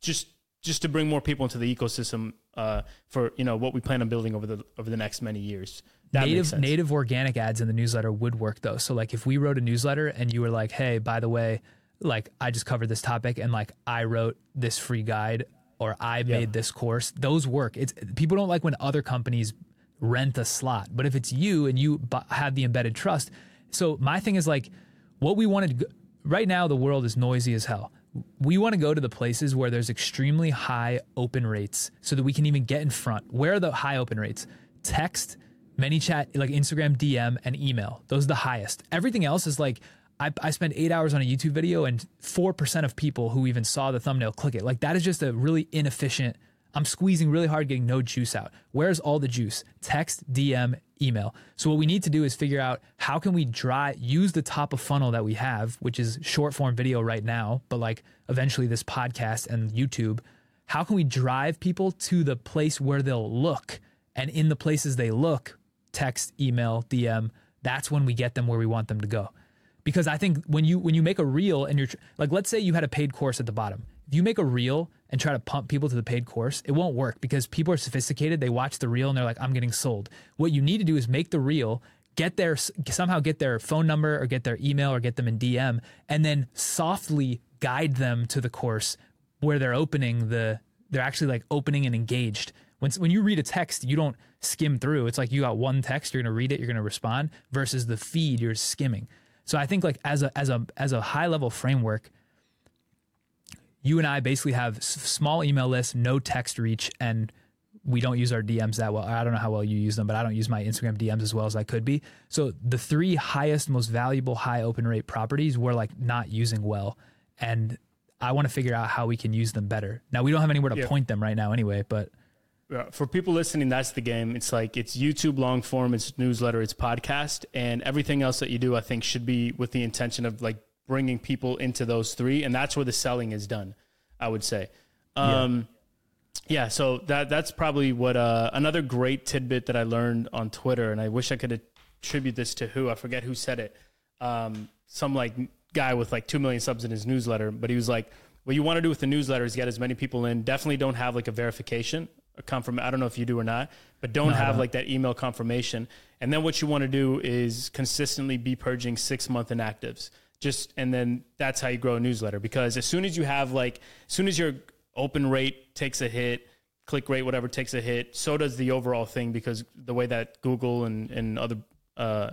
just just to bring more people into the ecosystem uh, for you know what we plan on building over the over the next many years. That native native organic ads in the newsletter would work though. So like if we wrote a newsletter and you were like, "Hey, by the way, like I just covered this topic and like I wrote this free guide or I made this course." Those work. It's people don't like when other companies rent a slot, but if it's you and you have the embedded trust. So my thing is like what we wanted right now the world is noisy as hell. We want to go to the places where there's extremely high open rates so that we can even get in front. Where are the high open rates? Text, ManyChat, like Instagram DM and email. Those are the highest. Everything else is like I, I spend eight hours on a YouTube video and 4% of people who even saw the thumbnail click it. Like that is just a really inefficient. I'm squeezing really hard, getting no juice out. Where's all the juice? Text, DM, email. So what we need to do is figure out how can we dry use the top of funnel that we have, which is short form video right now, but like eventually this podcast and YouTube. How can we drive people to the place where they'll look? And in the places they look, text, email, DM, that's when we get them where we want them to go. Because I think when you when you make a reel and you're like let's say you had a paid course at the bottom. If you make a reel and try to pump people to the paid course, it won't work because people are sophisticated. They watch the reel and they're like, I'm getting sold. What you need to do is make the reel, get their somehow get their phone number or get their email or get them in DM, and then softly guide them to the course where they're opening the they're actually like opening and engaged. When when you read a text, you don't skim through. It's like you got one text, you're gonna read it, you're gonna respond, versus the feed, you're skimming. So I think like as a as a as a high level framework, you and I basically have s- small email lists, no text reach, and we don't use our DMs that well. I don't know how well you use them, but I don't use my Instagram DMs as well as I could be. So the three highest, most valuable, high open rate properties we're like not using well, and I want to figure out how we can use them better. Now we don't have anywhere to Yeah. point them right now, anyway. But for people listening, that's the game. It's like it's YouTube long form, it's newsletter, it's podcast, and everything else that you do, I think, should be with the intention of like bringing people into those three, and that's where the selling is done. I would say. Um, yeah. so that that's probably what uh, another great tidbit that I learned on Twitter, and I wish I could attribute this to who I forget who said it. Um, some like guy with like two million subs in his newsletter, but he was like, "What you want to do with the newsletter is get as many people in. Definitely don't have like a verification, a confirm. I don't know if you do or not, but don't No, have don't. like that email confirmation. And then what you want to do is consistently be purging six month inactives. Just and then that's how you grow a newsletter. Because as soon as you have like, as soon as your open rate takes a hit, click rate, whatever takes a hit, so does the overall thing because the way that Google and, and other uh,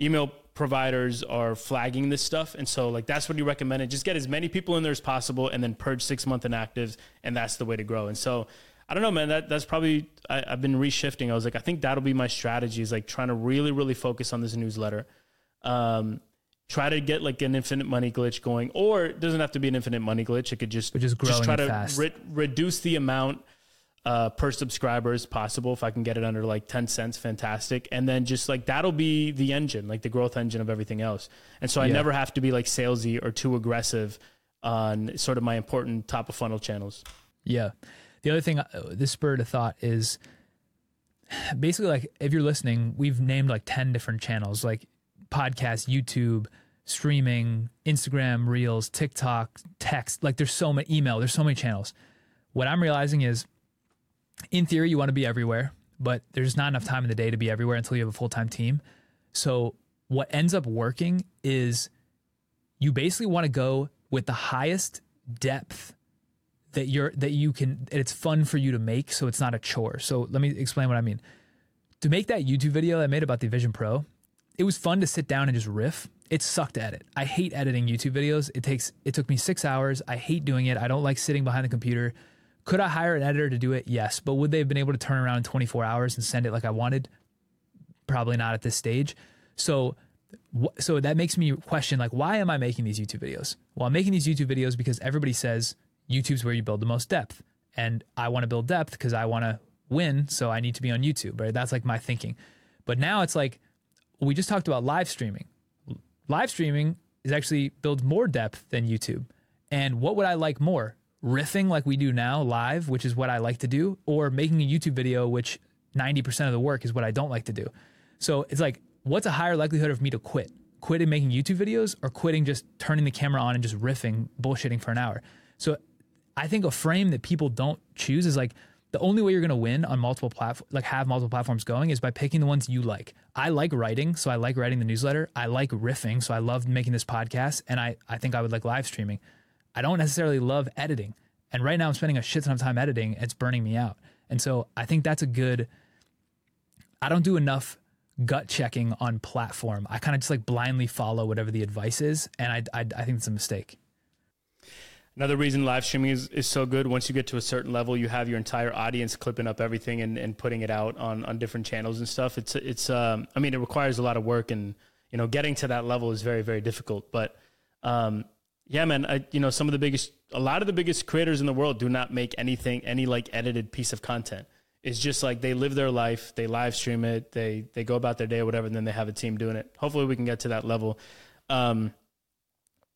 email providers are flagging this stuff. And so like that's what you recommended. Just get as many people in there as possible and then purge six month inactives and that's the way to grow. And so I don't know, man, that that's probably I, I've been reshifting. I was like, I think that'll be my strategy is like trying to really, really focus on this newsletter. Um try to get like an infinite money glitch going, or it doesn't have to be an infinite money glitch. It could just But just try to re- reduce the amount uh, per subscriber as possible. If I can get it under like 10 cents, fantastic. And then just like that'll be the engine, like the growth engine of everything else. And so I Yeah. never have to be like salesy or too aggressive on sort of my important top of funnel channels. Yeah. The other thing, uh, this spurred a thought is basically like if you're listening, we've named like 10 different channels like podcast, YouTube, streaming, Instagram, Reels, TikTok, text. Like there's so many email, there's so many channels. What I'm realizing is in theory, you want to be everywhere, but there's not enough time in the day to be everywhere until you have a full time team. So what ends up working is you basically want to go with the highest depth that you're that you can it's fun for you to make so it's not a chore so let me explain what i mean to make that youtube video i made about the vision pro it was fun to sit down and just riff. It sucked at it. i hate editing youtube videos. It takes it took me six hours. I hate doing it. I don't like sitting behind the computer. Could i hire an editor to do it? Yes. But would they have been able to turn around in 24 hours and send it like i wanted? Probably not at this stage. So so that makes me question like why am i making these youtube videos? Well i'm making these youtube videos because everybody says youtube's where you build the most depth. And i want to build depth because i want to win so i need to be on youtube right? That's like my thinking. But now it's like we just talked about live streaming live streaming is actually builds more depth than youtube and what would i like more riffing like we do now live which is what i like to do or making a youtube video which 90% of the work is what i don't like to do so it's like, what's a higher likelihood of me to quit? Quitting making YouTube videos or quitting just turning the camera on and just riffing, bullshitting for an hour? So I think a frame that people don't choose is like the only way you're going to win on multiple platforms, like have multiple platforms going, is by picking the ones you like. I like writing, so I like writing the newsletter. I like riffing, so I love making this podcast, and I I think I would like live streaming. I don't necessarily love editing, and right now I'm spending a shit ton of time editing. It's burning me out, and so I think that's a good. I don't do enough gut checking on platform. I kind of just like blindly follow whatever the advice is, and I I, I think it's a mistake. Another reason live streaming is, is so good. Once you get to a certain level, you have your entire audience clipping up everything and, and putting it out on, on different channels and stuff. It's it's um I mean it requires a lot of work and you know getting to that level is very very difficult. But um yeah man, I, you know some of the biggest a lot of the biggest creators in the world do not make anything any like edited piece of content. It's just like they live their life, they live stream it, they they go about their day or whatever, and then they have a team doing it. Hopefully we can get to that level. Um,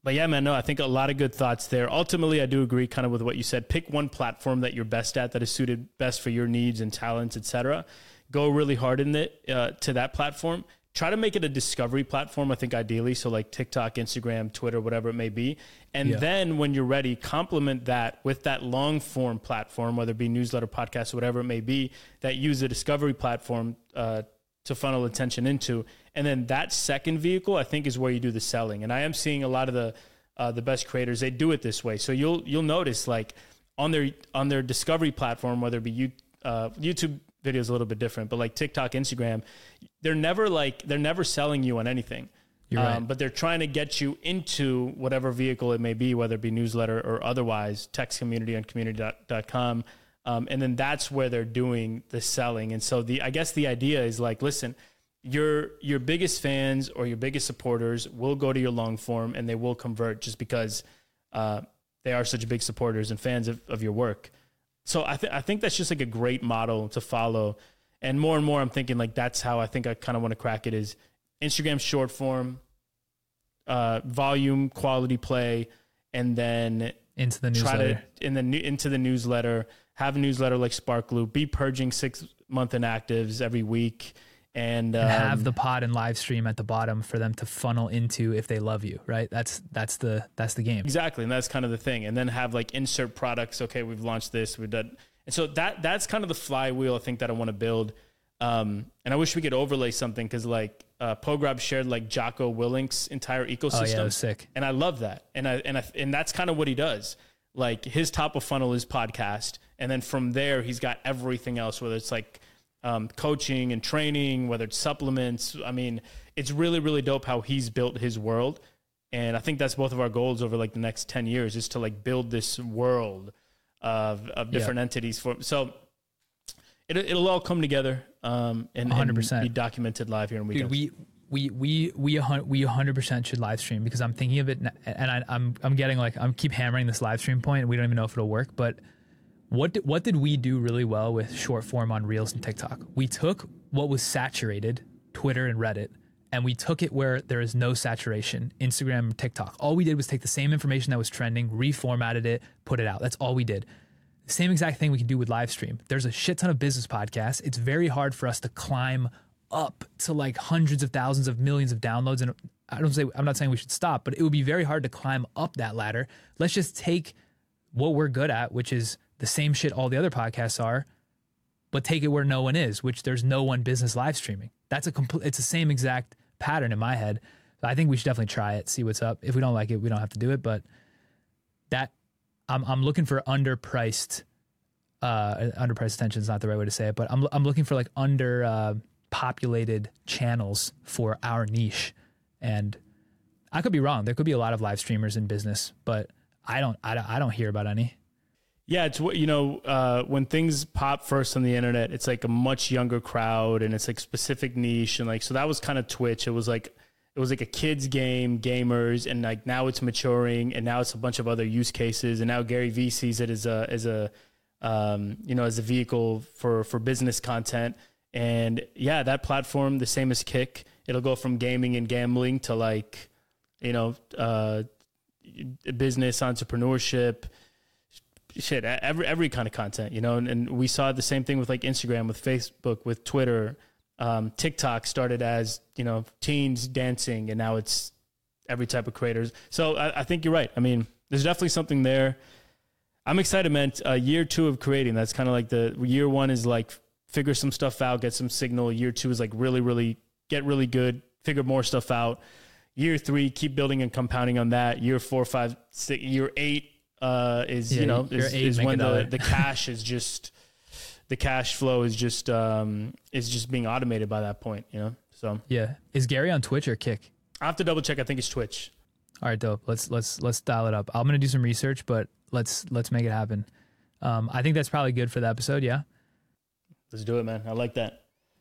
but yeah, man, no, I think a lot of good thoughts there. Ultimately, I do agree kind of with what you said. Pick one platform that you're best at that is suited best for your needs and talents, etc. Go really hard in it uh, to that platform. try to make it a discovery platform. I think ideally, so like TikTok, Instagram, Twitter, whatever it may be, and Yeah. then when you're ready, complement that with that long form platform, whether it be newsletter, podcast, whatever it may be, that use the discovery platform uh, to funnel attention into, and then that second vehicle, I think, is where you do the selling. And I am seeing a lot of the uh, the best creators they do it this way. So you'll you'll notice like on their on their discovery platform, whether it be you, uh, YouTube videos a little bit different, but like TikTok, Instagram, they're never like they're never selling you on anything. You're right. Um, but they're trying to get you into whatever vehicle it may be, whether it be newsletter or otherwise, text community on community.com. Um, and then that's where they're doing the selling. And so the I guess the idea is like, listen, your your biggest fans or your biggest supporters will go to your long form and they will convert just because uh, they are such big supporters and fans of, of your work. So I think I think that's just like a great model to follow. And more and more, I'm thinking like that's how I think I kind of want to crack it is Instagram short form, uh, volume, quality play, and then into the try newsletter. to in the into the newsletter. Have a newsletter like Sparkloop. Be purging six month inactives every week, and, um, and have the pod and live stream at the bottom for them to funnel into if they love you, right? That's that's the that's the game. Exactly, and that's kind of the thing. And then have like insert products. Okay, we've launched this. We've done, and so that that's kind of the flywheel I think that I want to build. Um, and I wish we could overlay something because like uh, Pograb shared like Jocko Willink's entire Oh yeah, ecosystem, was sick. and I love that. And I and I and that's kind of what he does. Like his top of funnel is podcast, and then from there he's got everything else, whether it's like um, coaching and training, whether it's supplements. I mean, it's really really dope how he's built his world, and I think that's both of our goals over like the next ten years is to like build this world of of different entities for so. It, it'll all come together um, and, and 100%. be documented live here in Dude, we we we we a we 100% should live stream because I'm thinking of it and I, I'm I'm getting like I'm keep hammering this live stream point and we don't even know if it'll work. But what did, what did we do really well with short form on Reels and TikTok? We took what was saturated, Twitter and Reddit, and we took it where there is no saturation, Instagram and TikTok. All we did was take the same information that was trending, reformatted it, put it out. That's all we did. Same exact thing we can do with live stream. There's a shit ton of business podcasts. It's very hard for us to climb up to like hundreds of thousands of millions of downloads. And I don't say I'm not saying we should stop, but it would be very hard to climb up that ladder. Let's just take what we're good at, which is the same shit all the other podcasts are, but take it where no one is, which there's no one business live streaming. That's a complete. It's the same exact pattern in my head. So I think we should definitely try it, see what's up. If we don't like it, we don't have to do it. But that I'm I'm looking for underpriced. Uh, underpriced attention is not the right way to say it, but I'm I'm looking for like under uh, populated channels for our niche, and I could be wrong. There could be a lot of live streamers in business, but I don't I don't, I don't hear about any. Yeah, it's what you know uh, when things pop first on the internet. It's like a much younger crowd, and it's like specific niche, and like so that was kind of Twitch. It was like it was like a kids game, gamers, and like now it's maturing, and now it's a bunch of other use cases, and now Gary Vee sees it as a as a um, you know as a vehicle for for business content, and yeah, that platform the same as Kick. It'll go from gaming and gambling to like you know uh, business entrepreneurship shit every every kind of content you know and, and we saw the same thing with like instagram with facebook with twitter. Um, tiktok started as you know teens dancing and now it's every type of creators. So i, I think you're right. I mean there's definitely something there. I'm excited man. Uh, year two of creating that's kind of like the year one is like figure some stuff out get some signal. Year two is like really really get really good figure more stuff out. Year three keep building and compounding on that. Year four five six year eight uh, is Yeah, you know is, is when the, the cash is just the cash flow is just um, is just being automated by that point you know so Yeah, is Gary on Twitch or Kick? I have to double check I think it's Twitch All right, dope. Let's let's let's dial it up. I'm gonna do some research, but let's let's make it happen. Um, I think that's probably good for the episode. Yeah, let's do it man I like that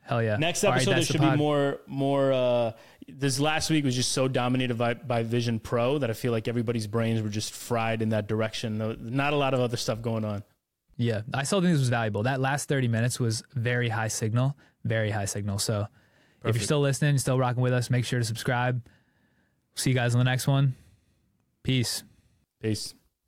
hell yeah. Next All right, episode, there that's the should be more, more. Uh, this last week was just so dominated by, by Vision Pro that I feel like everybody's brains were just fried in that direction. Not a lot of other stuff going on. Yeah, I still think this was valuable. That last 30 minutes was very high signal, very high signal. So if you're still listening, still rocking with us, make sure to subscribe. See you guys on the next one. Peace. Peace.